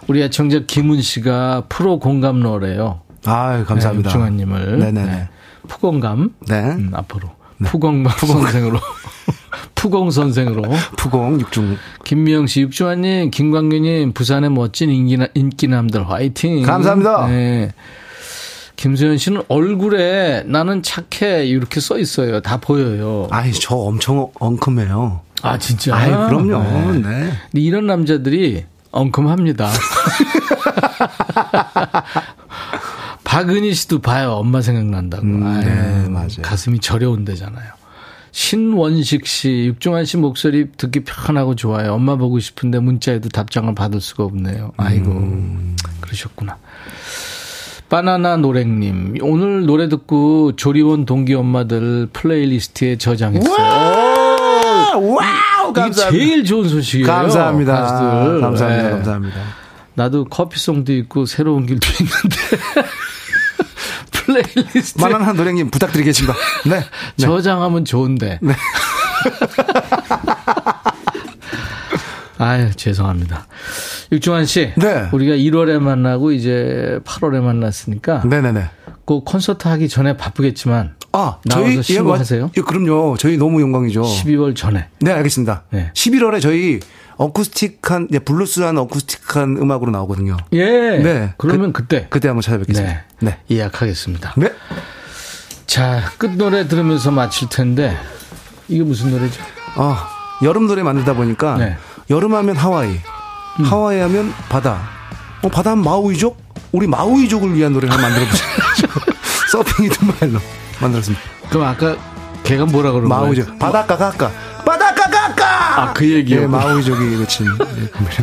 우리 애청자 김은 씨가 프로 공감러래요. 아 감사합니다. 네, 육중완님을. 네네네. 네. 푸공감. 네. 음, 앞으로. 푸공감 선생으로. 푸공 선생으로. 푸공, 육중. 김미영 씨, 육주환님, 김광규님, 부산의 멋진 인기나, 인기남들 화이팅. 감사합니다. 네. 김수현 씨는 얼굴에 나는 착해 이렇게 써 있어요. 다 보여요. 아이, 저 엄청 엉큼해요. 아 진짜. 아이, 그럼요. 네. 네. 근데 이런 남자들이 엉큼합니다. 박은희 씨도 봐요. 엄마 생각난다고. 음, 아유, 네, 맞아요. 가슴이 저려온대잖아요. 신원식 씨, 육중완 씨 목소리 듣기 편하고 좋아요. 엄마 보고 싶은데 문자에도 답장을 받을 수가 없네요. 아이고, 음. 그러셨구나. 바나나 노랭님, 오늘 노래 듣고 조리원 동기 엄마들 playlist에 저장했어요. 와우! 이게 제일 좋은 소식이에요. 감사합니다. 가수들. 감사합니다. 네. 감사합니다. 나도 커피송도 있고 새로운 길도 있는데 플레이리스트 만만한 노래님 부탁드리겠습니다. 네. 네. 저장하면 좋은데. 아유 죄송합니다. 육중환 씨, 네. 우리가 1월에 만나고 이제 8월에 만났으니까 네네네. 그 콘서트 하기 전에 바쁘겠지만 아, 저희 신고하세요? 예, 그럼요. 저희 너무 영광이죠. 12월 전에. 네, 알겠습니다. 네. 11월에 저희 어쿠스틱한 예, 블루스한 어쿠스틱한 음악으로 나오거든요. 예. 네. 그러면 그, 때 그때 한번 찾아뵙겠습니다. 네. 네. 예약하겠습니다. 네. 자, 끝 노래 들으면서 마칠 텐데 이게 무슨 노래죠? 아, 여름 노래 만들다 보니까 네. 여름 하면 하와이, 하와이 하면 바다. 어, 바다 하면 마우이족? 우리 마우이족을 위한 노래를 한번 만들어 보자. 서핑이든 말로 만들었습니다. 그럼 아까 걔가 뭐라 그런 거예요? 마우이족. 바닷가 가까. 바닷가 가 까! 아, 그 얘기요. 예, 마우이족이 외친. 예, 그 노래.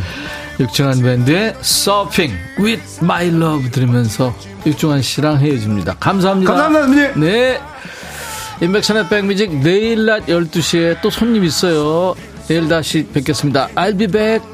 육중한 밴드의 Surfing with My Love 들으면서 육중한 씨랑 헤어집니다. 감사합니다. 감사합니다. 네. 인백션의 백뮤직 내일 낮 12시에 또 손님 있어요. 내일 다시 뵙겠습니다. I'll be back.